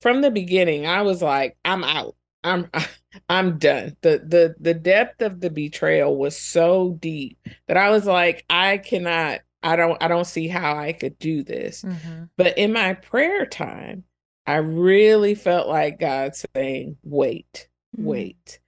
from the beginning, I was like, I'm out. I'm I'm done. The the the depth of the betrayal was so deep that I was like, I cannot, I don't I don't see how I could do this. Mm-hmm. But in my prayer time, I really felt like God saying, wait, mm-hmm. wait.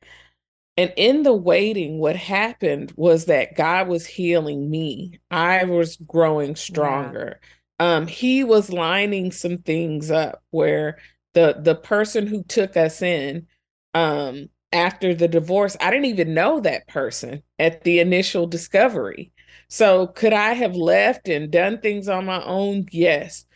And in the waiting, what happened was that God was healing me. I was growing stronger. Yeah. Um, he was lining some things up where the the person who took us in um after the divorce, I didn't even know that person at the initial discovery. So could I have left and done things on my own? Yes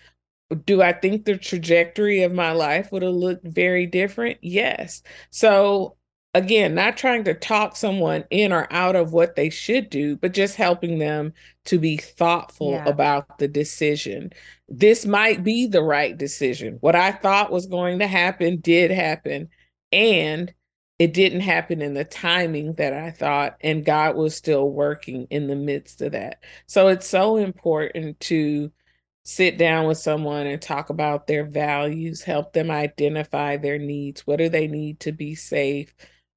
do I think the trajectory of my life would have looked very different? Yes. So, again, not trying to talk someone in or out of what they should do, but just helping them to be thoughtful yeah. about the decision. This might be the right decision. What I thought was going to happen did happen. And it didn't happen in the timing that I thought, and God was still working in the midst of that. So it's so important to sit down with someone and talk about their values, help them identify their needs. What do they need to be safe?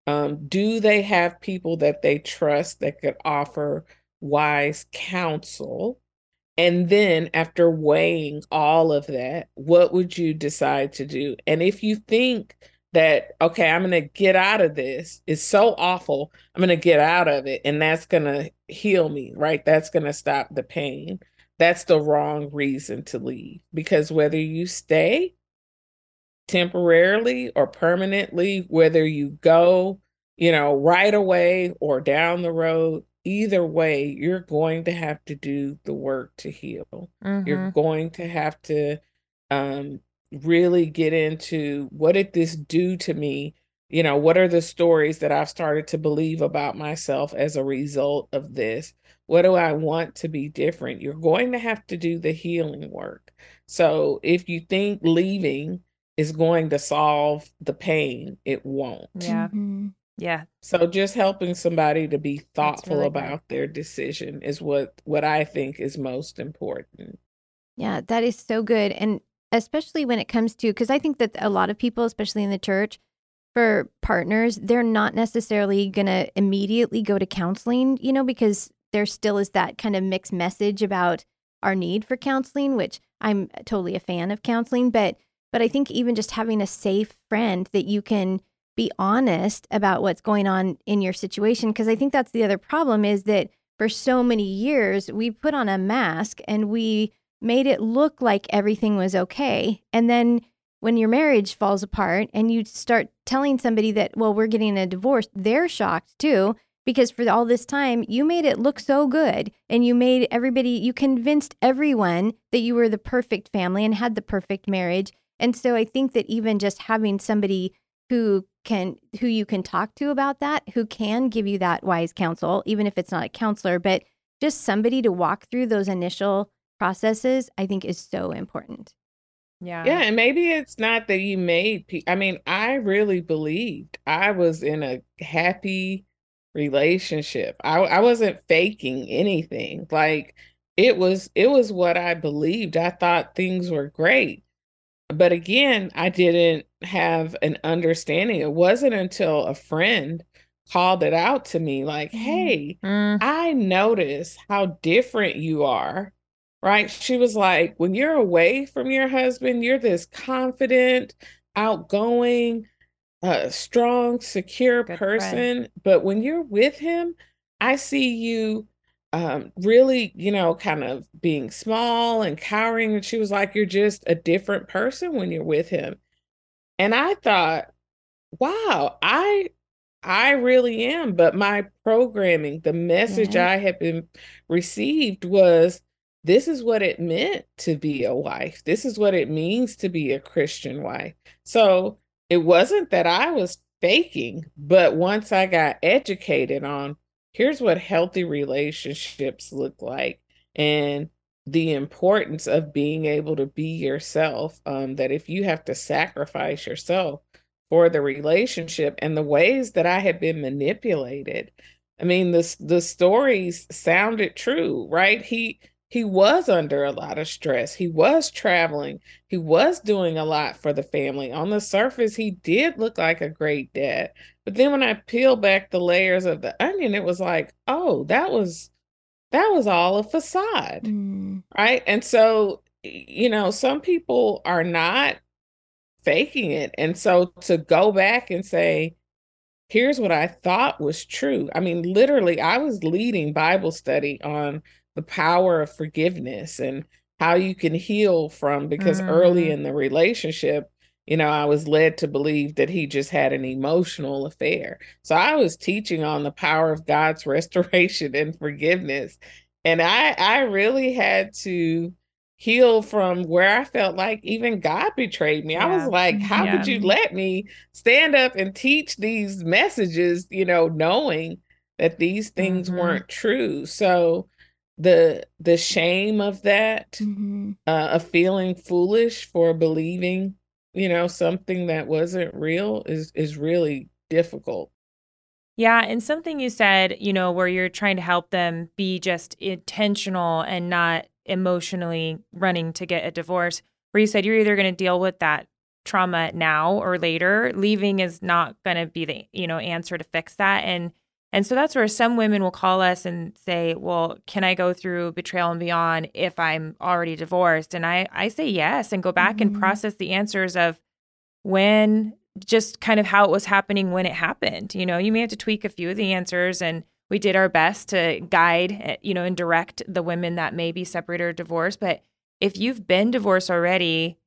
Um, do they have people that they trust that could offer wise counsel? And then, after weighing all of that, what would you decide to do? And if you think that, okay, I'm going to get out of this, it's so awful, I'm going to get out of it, and that's going to heal me, right? That's going to stop the pain that's the wrong reason to leave because whether you stay temporarily or permanently, whether you go, you know, right away or down the road, either way, you're going to have to do the work to heal. Mm-hmm. You're going to have to um, really get into what did this do to me? You know, what are the stories that I've started to believe about myself as a result of this? What do I want to be different? You're going to have to do the healing work. So if you think leaving is going to solve the pain, it won't. Yeah. Mm-hmm. Yeah. So just helping somebody to be thoughtful really about great. their decision is what what I think is most important. Yeah, that is so good and especially when it comes to cuz I think that a lot of people especially in the church for partners, they're not necessarily going to immediately go to counseling, you know, because there still is that kind of mixed message about our need for counseling, which I'm totally a fan of counseling, but but I think even just having a safe friend that you can be honest about what's going on in your situation because I think that's the other problem is that for so many years we put on a mask and we made it look like everything was okay. And then when your marriage falls apart and you start telling somebody that well we're getting a divorce they're shocked too because for all this time you made it look so good and you made everybody you convinced everyone that you were the perfect family and had the perfect marriage. And so i think that even just having somebody who can who you can talk to about that who can give you that wise counsel even if it's not a counselor but just somebody to walk through those initial processes i think is so important. Yeah. Yeah and maybe it's not that you made pe- i mean i really believed i was in a happy relationship. I I wasn't faking anything. Like it was it was what I believed. I thought things were great. But again, I didn't have an understanding. It wasn't until a friend called it out to me like. "Hey, mm. I notice how different you are." Right? She was like, "When you're away from your husband, you're this confident, outgoing, a strong, secure Good person. Friend. But when you're with him, I see you um, really, you know, kind of being small and cowering. And she was like, You're just a different person when you're with him. And I thought, wow, I I really am. But my programming, the message Yeah. I had been received was this is what it meant to be a wife. This is what it means to be a Christian wife. So it wasn't that I was faking, but once I got educated on here's what healthy relationships look like and the importance of being able to be yourself, um, that if you have to sacrifice yourself for the relationship and the ways that I had been manipulated. I mean, the the stories sounded true, right? He he was under a lot of stress. He was traveling. He was doing a lot for the family. On the surface, he did look like a great dad. But then when I peeled back the layers of the onion, it was like, oh, that was that was all a facade, Mm. right? And so, you know, some people are not faking it. And so to go back and say, here's what I thought was true. I mean, literally, I was leading Bible study on the power of forgiveness and how you can heal from because early Mhm. in the relationship, you know, I was led to believe that he just had an emotional affair. So I was teaching on the power of God's restoration and forgiveness. And I I really had to heal from where I felt like even God betrayed me. I was like, how Yeah. could you let me stand up and teach these messages, you know, knowing that these things Mhm. weren't true. So the the shame of that, Mhm. uh, of feeling foolish for believing, you know, something that wasn't real is is really difficult. Yeah, and something you said, you know, where you're trying to help them be just intentional and not emotionally running to get a divorce, where you said you're either going to deal with that trauma now or later. Leaving is not going to be the, you know, answer to fix that. And and so that's where some women will call us and say, "Well, can I go through betrayal and beyond if I'm already divorced?" And I I say yes and go back and Mhm. process the answers of when just kind of how it was happening when it happened. You know, you may have to tweak a few of the answers and we did our best to guide, eh, you know, and direct the women that may be separated or divorced, but if you've been divorced already,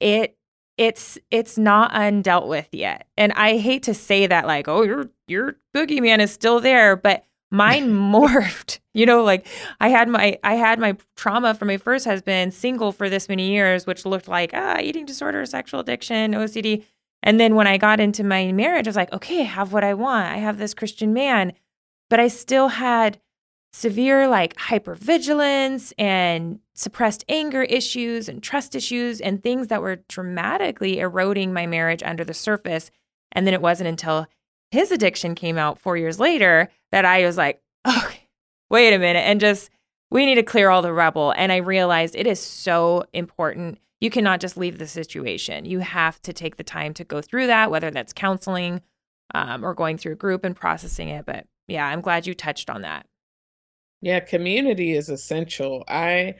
it it's it's not undealt with yet. And I hate to say that like, oh, your your boogeyman is still there, but mine morphed. You know, like I had my I had my trauma from my first husband single for this many years, which looked like ah, eating disorder, sexual addiction, OCD. And then when I got into my marriage, I was like, okay, I have what I want. I have this Christian man, but I still had severe like hypervigilance and suppressed anger issues and trust issues and things that were dramatically eroding my marriage under the surface. And then it wasn't until his addiction came out four years later that I was like, okay, wait a minute. And just, we need to clear all the rubble. And I realized it is so important. You cannot just leave the situation. You have to take the time to go through that, whether that's counseling um, or going through a group and processing it. But yeah, I'm glad you touched on that. Yeah, community is essential. I,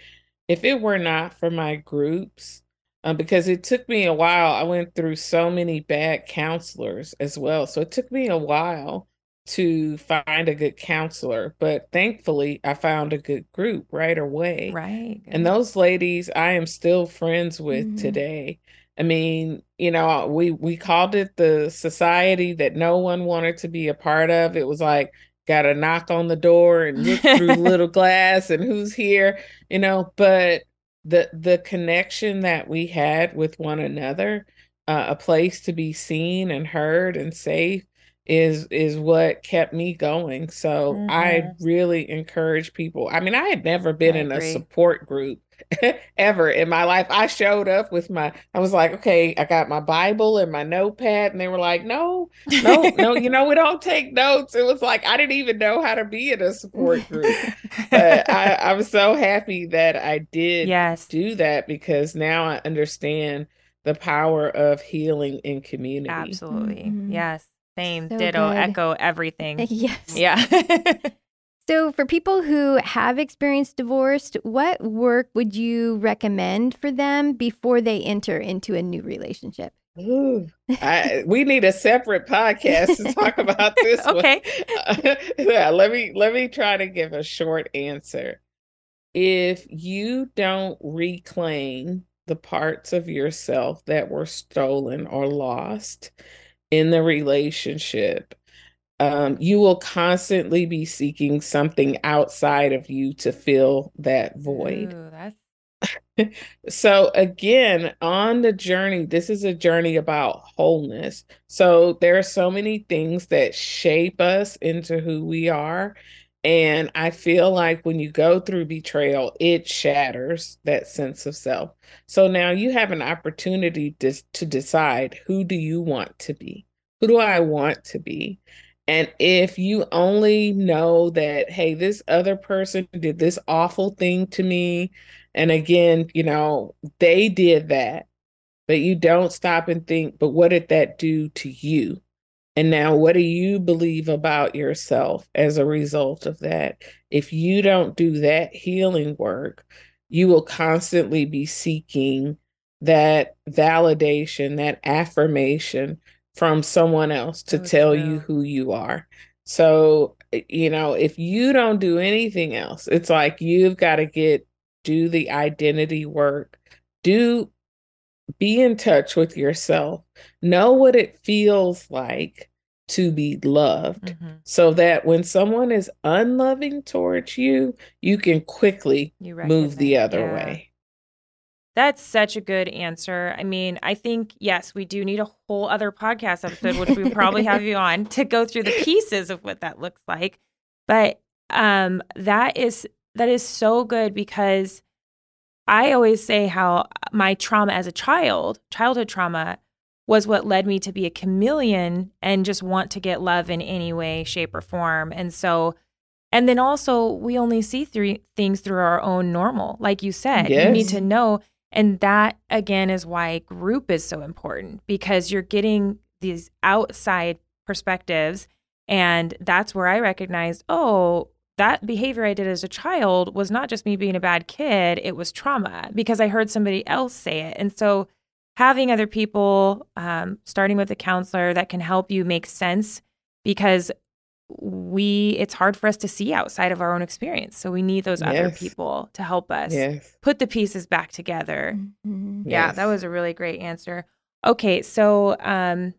if it were not for my groups, um, because it took me a while, I went through so many bad counselors as well. So it took me a while to find a good counselor, but thankfully I found a good group right away. Right. And those ladies I am still friends with Mhm. today. I mean, you know, we we called it the society that no one wanted to be a part of. It was like got to knock on the door and look through little glass and who's here, you know, but the the connection that we had with one another, uh, a place to be seen and heard and safe is is what kept me going. So I Mhm. really encourage people. I mean, I had never been I in a support group ever in my life. I showed up with my I was like, okay, I got my Bible and my notepad and they were like, "No, no, no, you know, we don't take notes." It was like I didn't even know how to be in a support group. But I I was so happy that I did yes. do that because now I understand the power of healing in community. Absolutely. Mhm. Yes. Same. So Ditto. good. Echo everything. Yes. Yeah. So, for people who have experienced divorce, what work would you recommend for them before they enter into a new relationship? Ooh, I, we need a separate podcast to talk about this one. okay. yeah, let me let me try to give a short answer. If you don't reclaim the parts of yourself that were stolen or lost, in the relationship, um, you will constantly be seeking something outside of you to fill that void. Ooh, so again, on the journey, this is a journey about wholeness. So there are so many things that shape us into who we are. And I feel like when you go through betrayal, it shatters that sense of self. So now you have an opportunity to, to decide who do you want to be? Who do I want to be? And if you only know that, hey, this other person did this awful thing to me, and again, you know, they did that, but you don't stop and think, but what did that do to you? And now, what do you believe about yourself as a result of that? If you don't do that healing work, you will constantly be seeking that validation, that affirmation from someone else to tell you who you are. So, you know, if you don't do anything else, it's like you've got to get do the identity work. Do be in touch with yourself. Know what it feels like to be loved mm-hmm. so that when someone is unloving towards you, you can quickly you move the other yeah. way. That's such a good answer. I mean, I think, yes, we do need a whole other podcast episode, which we probably have you on to go through the pieces of what that looks like. But um, that is that is so good because I always say how my trauma as a child, childhood trauma, was what led me to be a chameleon and just want to get love in any way, shape, or form. And so, and then also, we only see three things through our own normal. Like you said, yes. you need to know and that again is why group is so important because you're getting these outside perspectives. And that's where I recognized, oh, that behavior I did as a child was not just me being a bad kid, it was trauma because I heard somebody else say it. And so having other people, um, starting with a counselor that can help you make sense because we it's hard for us to see outside of our own experience so we need those yes. other people to help us yes. put the pieces back together mm-hmm. yeah yes. that was a really great answer okay so um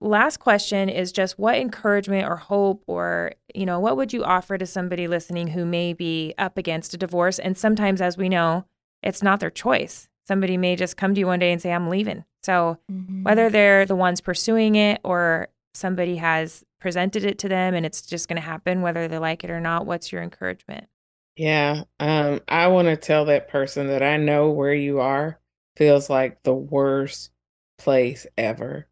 last question is just what encouragement or hope or you know what would you offer to somebody listening who may be up against a divorce and sometimes as we know it's not their choice somebody may just come to you one day and say i'm leaving so mm-hmm. whether they're the ones pursuing it or somebody has presented it to them and it's just going to happen whether they like it or not what's your encouragement yeah um i want to tell that person that i know where you are feels like the worst place ever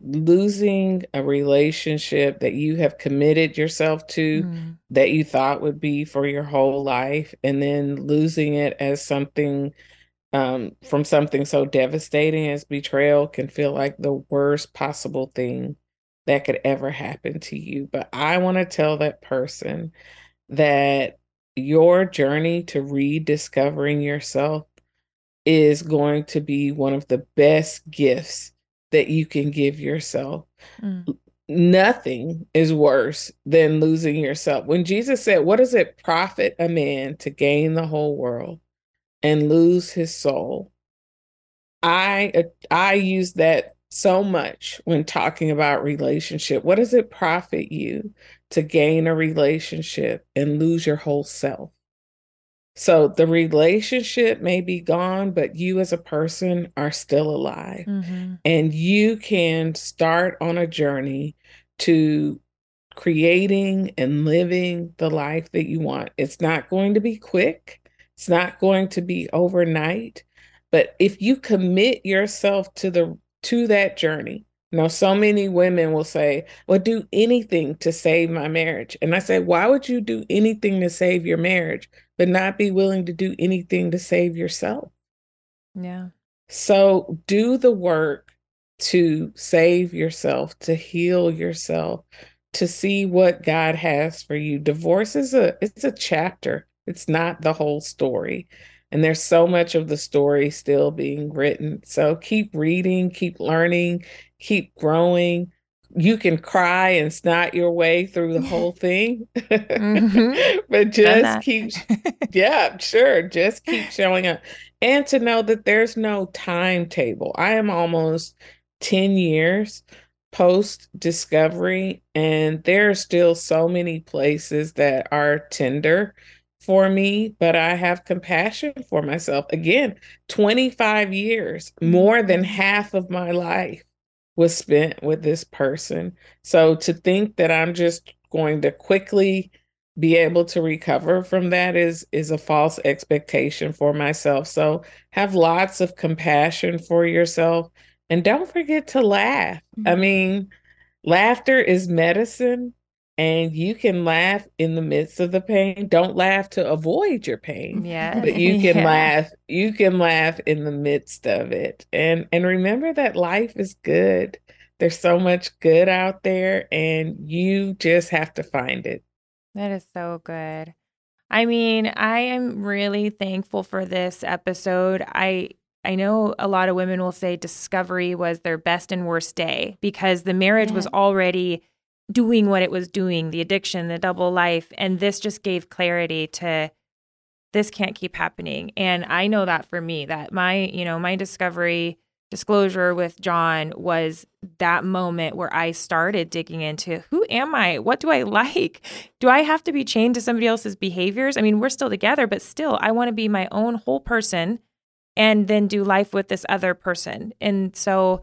losing a relationship that you have committed yourself to mm. that you thought would be for your whole life and then losing it as something um, from something so devastating as betrayal can feel like the worst possible thing that could ever happen to you. But I want to tell that person that your journey to rediscovering yourself is going to be one of the best gifts that you can give yourself. Mm. Nothing is worse than losing yourself. When Jesus said, What does it profit a man to gain the whole world and lose his soul? I I use that so much when talking about relationship. What does it profit you to gain a relationship and lose your whole self? So the relationship may be gone, but you as a person are still alive. Mm-hmm. And you can start on a journey to creating and living the life that you want. It's not going to be quick, it's not going to be overnight. But if you commit yourself to the to that journey. Now, so many women will say, Well, do anything to save my marriage. And I say, Why would you do anything to save your marriage, but not be willing to do anything to save yourself? Yeah. So do the work to save yourself, to heal yourself, to see what God has for you. Divorce is a it's a chapter. It's not the whole story. And there's so much of the story still being written. So keep reading, keep learning, keep growing. You can cry and snot your way through the whole thing, mm-hmm. but just keep, yeah, sure, just keep showing up. And to know that there's no timetable. I am almost 10 years post discovery, and there are still so many places that are tender for me, but I have compassion for myself. Again, 25 years, more than mm-hmm. half of my life was spent with this person. So to think that I'm just going to quickly be able to recover from that is is a false expectation for myself. So have lots of compassion for yourself and don't forget to laugh. Mm-hmm. I mean, laughter is medicine and you can laugh in the midst of the pain. Don't laugh to avoid your pain. Yeah. But you can yeah. laugh, you can laugh in the midst of it. And and remember that life is good. There's so much good out there and you just have to find it. That is so good. I mean, I am really thankful for this episode. I I know a lot of women will say discovery was their best and worst day because the marriage yeah. was already doing what it was doing the addiction, the double life. And this just gave clarity to this can't keep happening. And I know that for me, that my, you know, my discovery disclosure with John was that moment where I started digging into who am I? What do I like? Do I have to be chained to somebody else's behaviors? I mean, we're still together, but still, I want to be my own whole person and then do life with this other person. And so,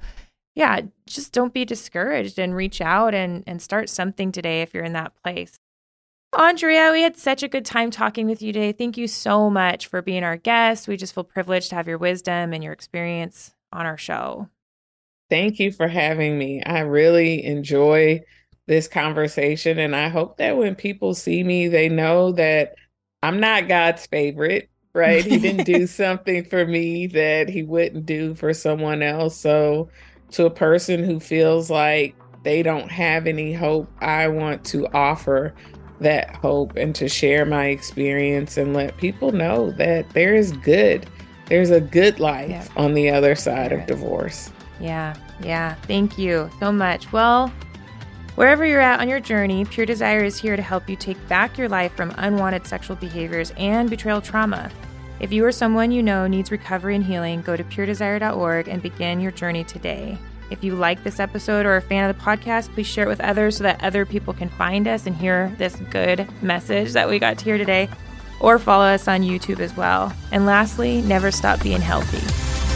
yeah, just don't be discouraged and reach out and, and start something today if you're in that place. Andrea, we had such a good time talking with you today. Thank you so much for being our guest. We just feel privileged to have your wisdom and your experience on our show. Thank you for having me. I really enjoy this conversation. And I hope that when people see me, they know that I'm not God's favorite right? He didn't do something for me that he wouldn't do for someone else. So, to a person who feels like they don't have any hope, I want to offer that hope and to share my experience and let people know that there is good. There's a good life yeah. on the other side of divorce. Yeah, yeah. Thank you so much. Well, Wherever you're at on your journey, Pure Desire is here to help you take back your life from unwanted sexual behaviors and betrayal trauma. If you or someone you know needs recovery and healing, go to puredesire.org and begin your journey today. If you like this episode or are a fan of the podcast, please share it with others so that other people can find us and hear this good message that we got to hear today. Or follow us on YouTube as well. And lastly, never stop being healthy.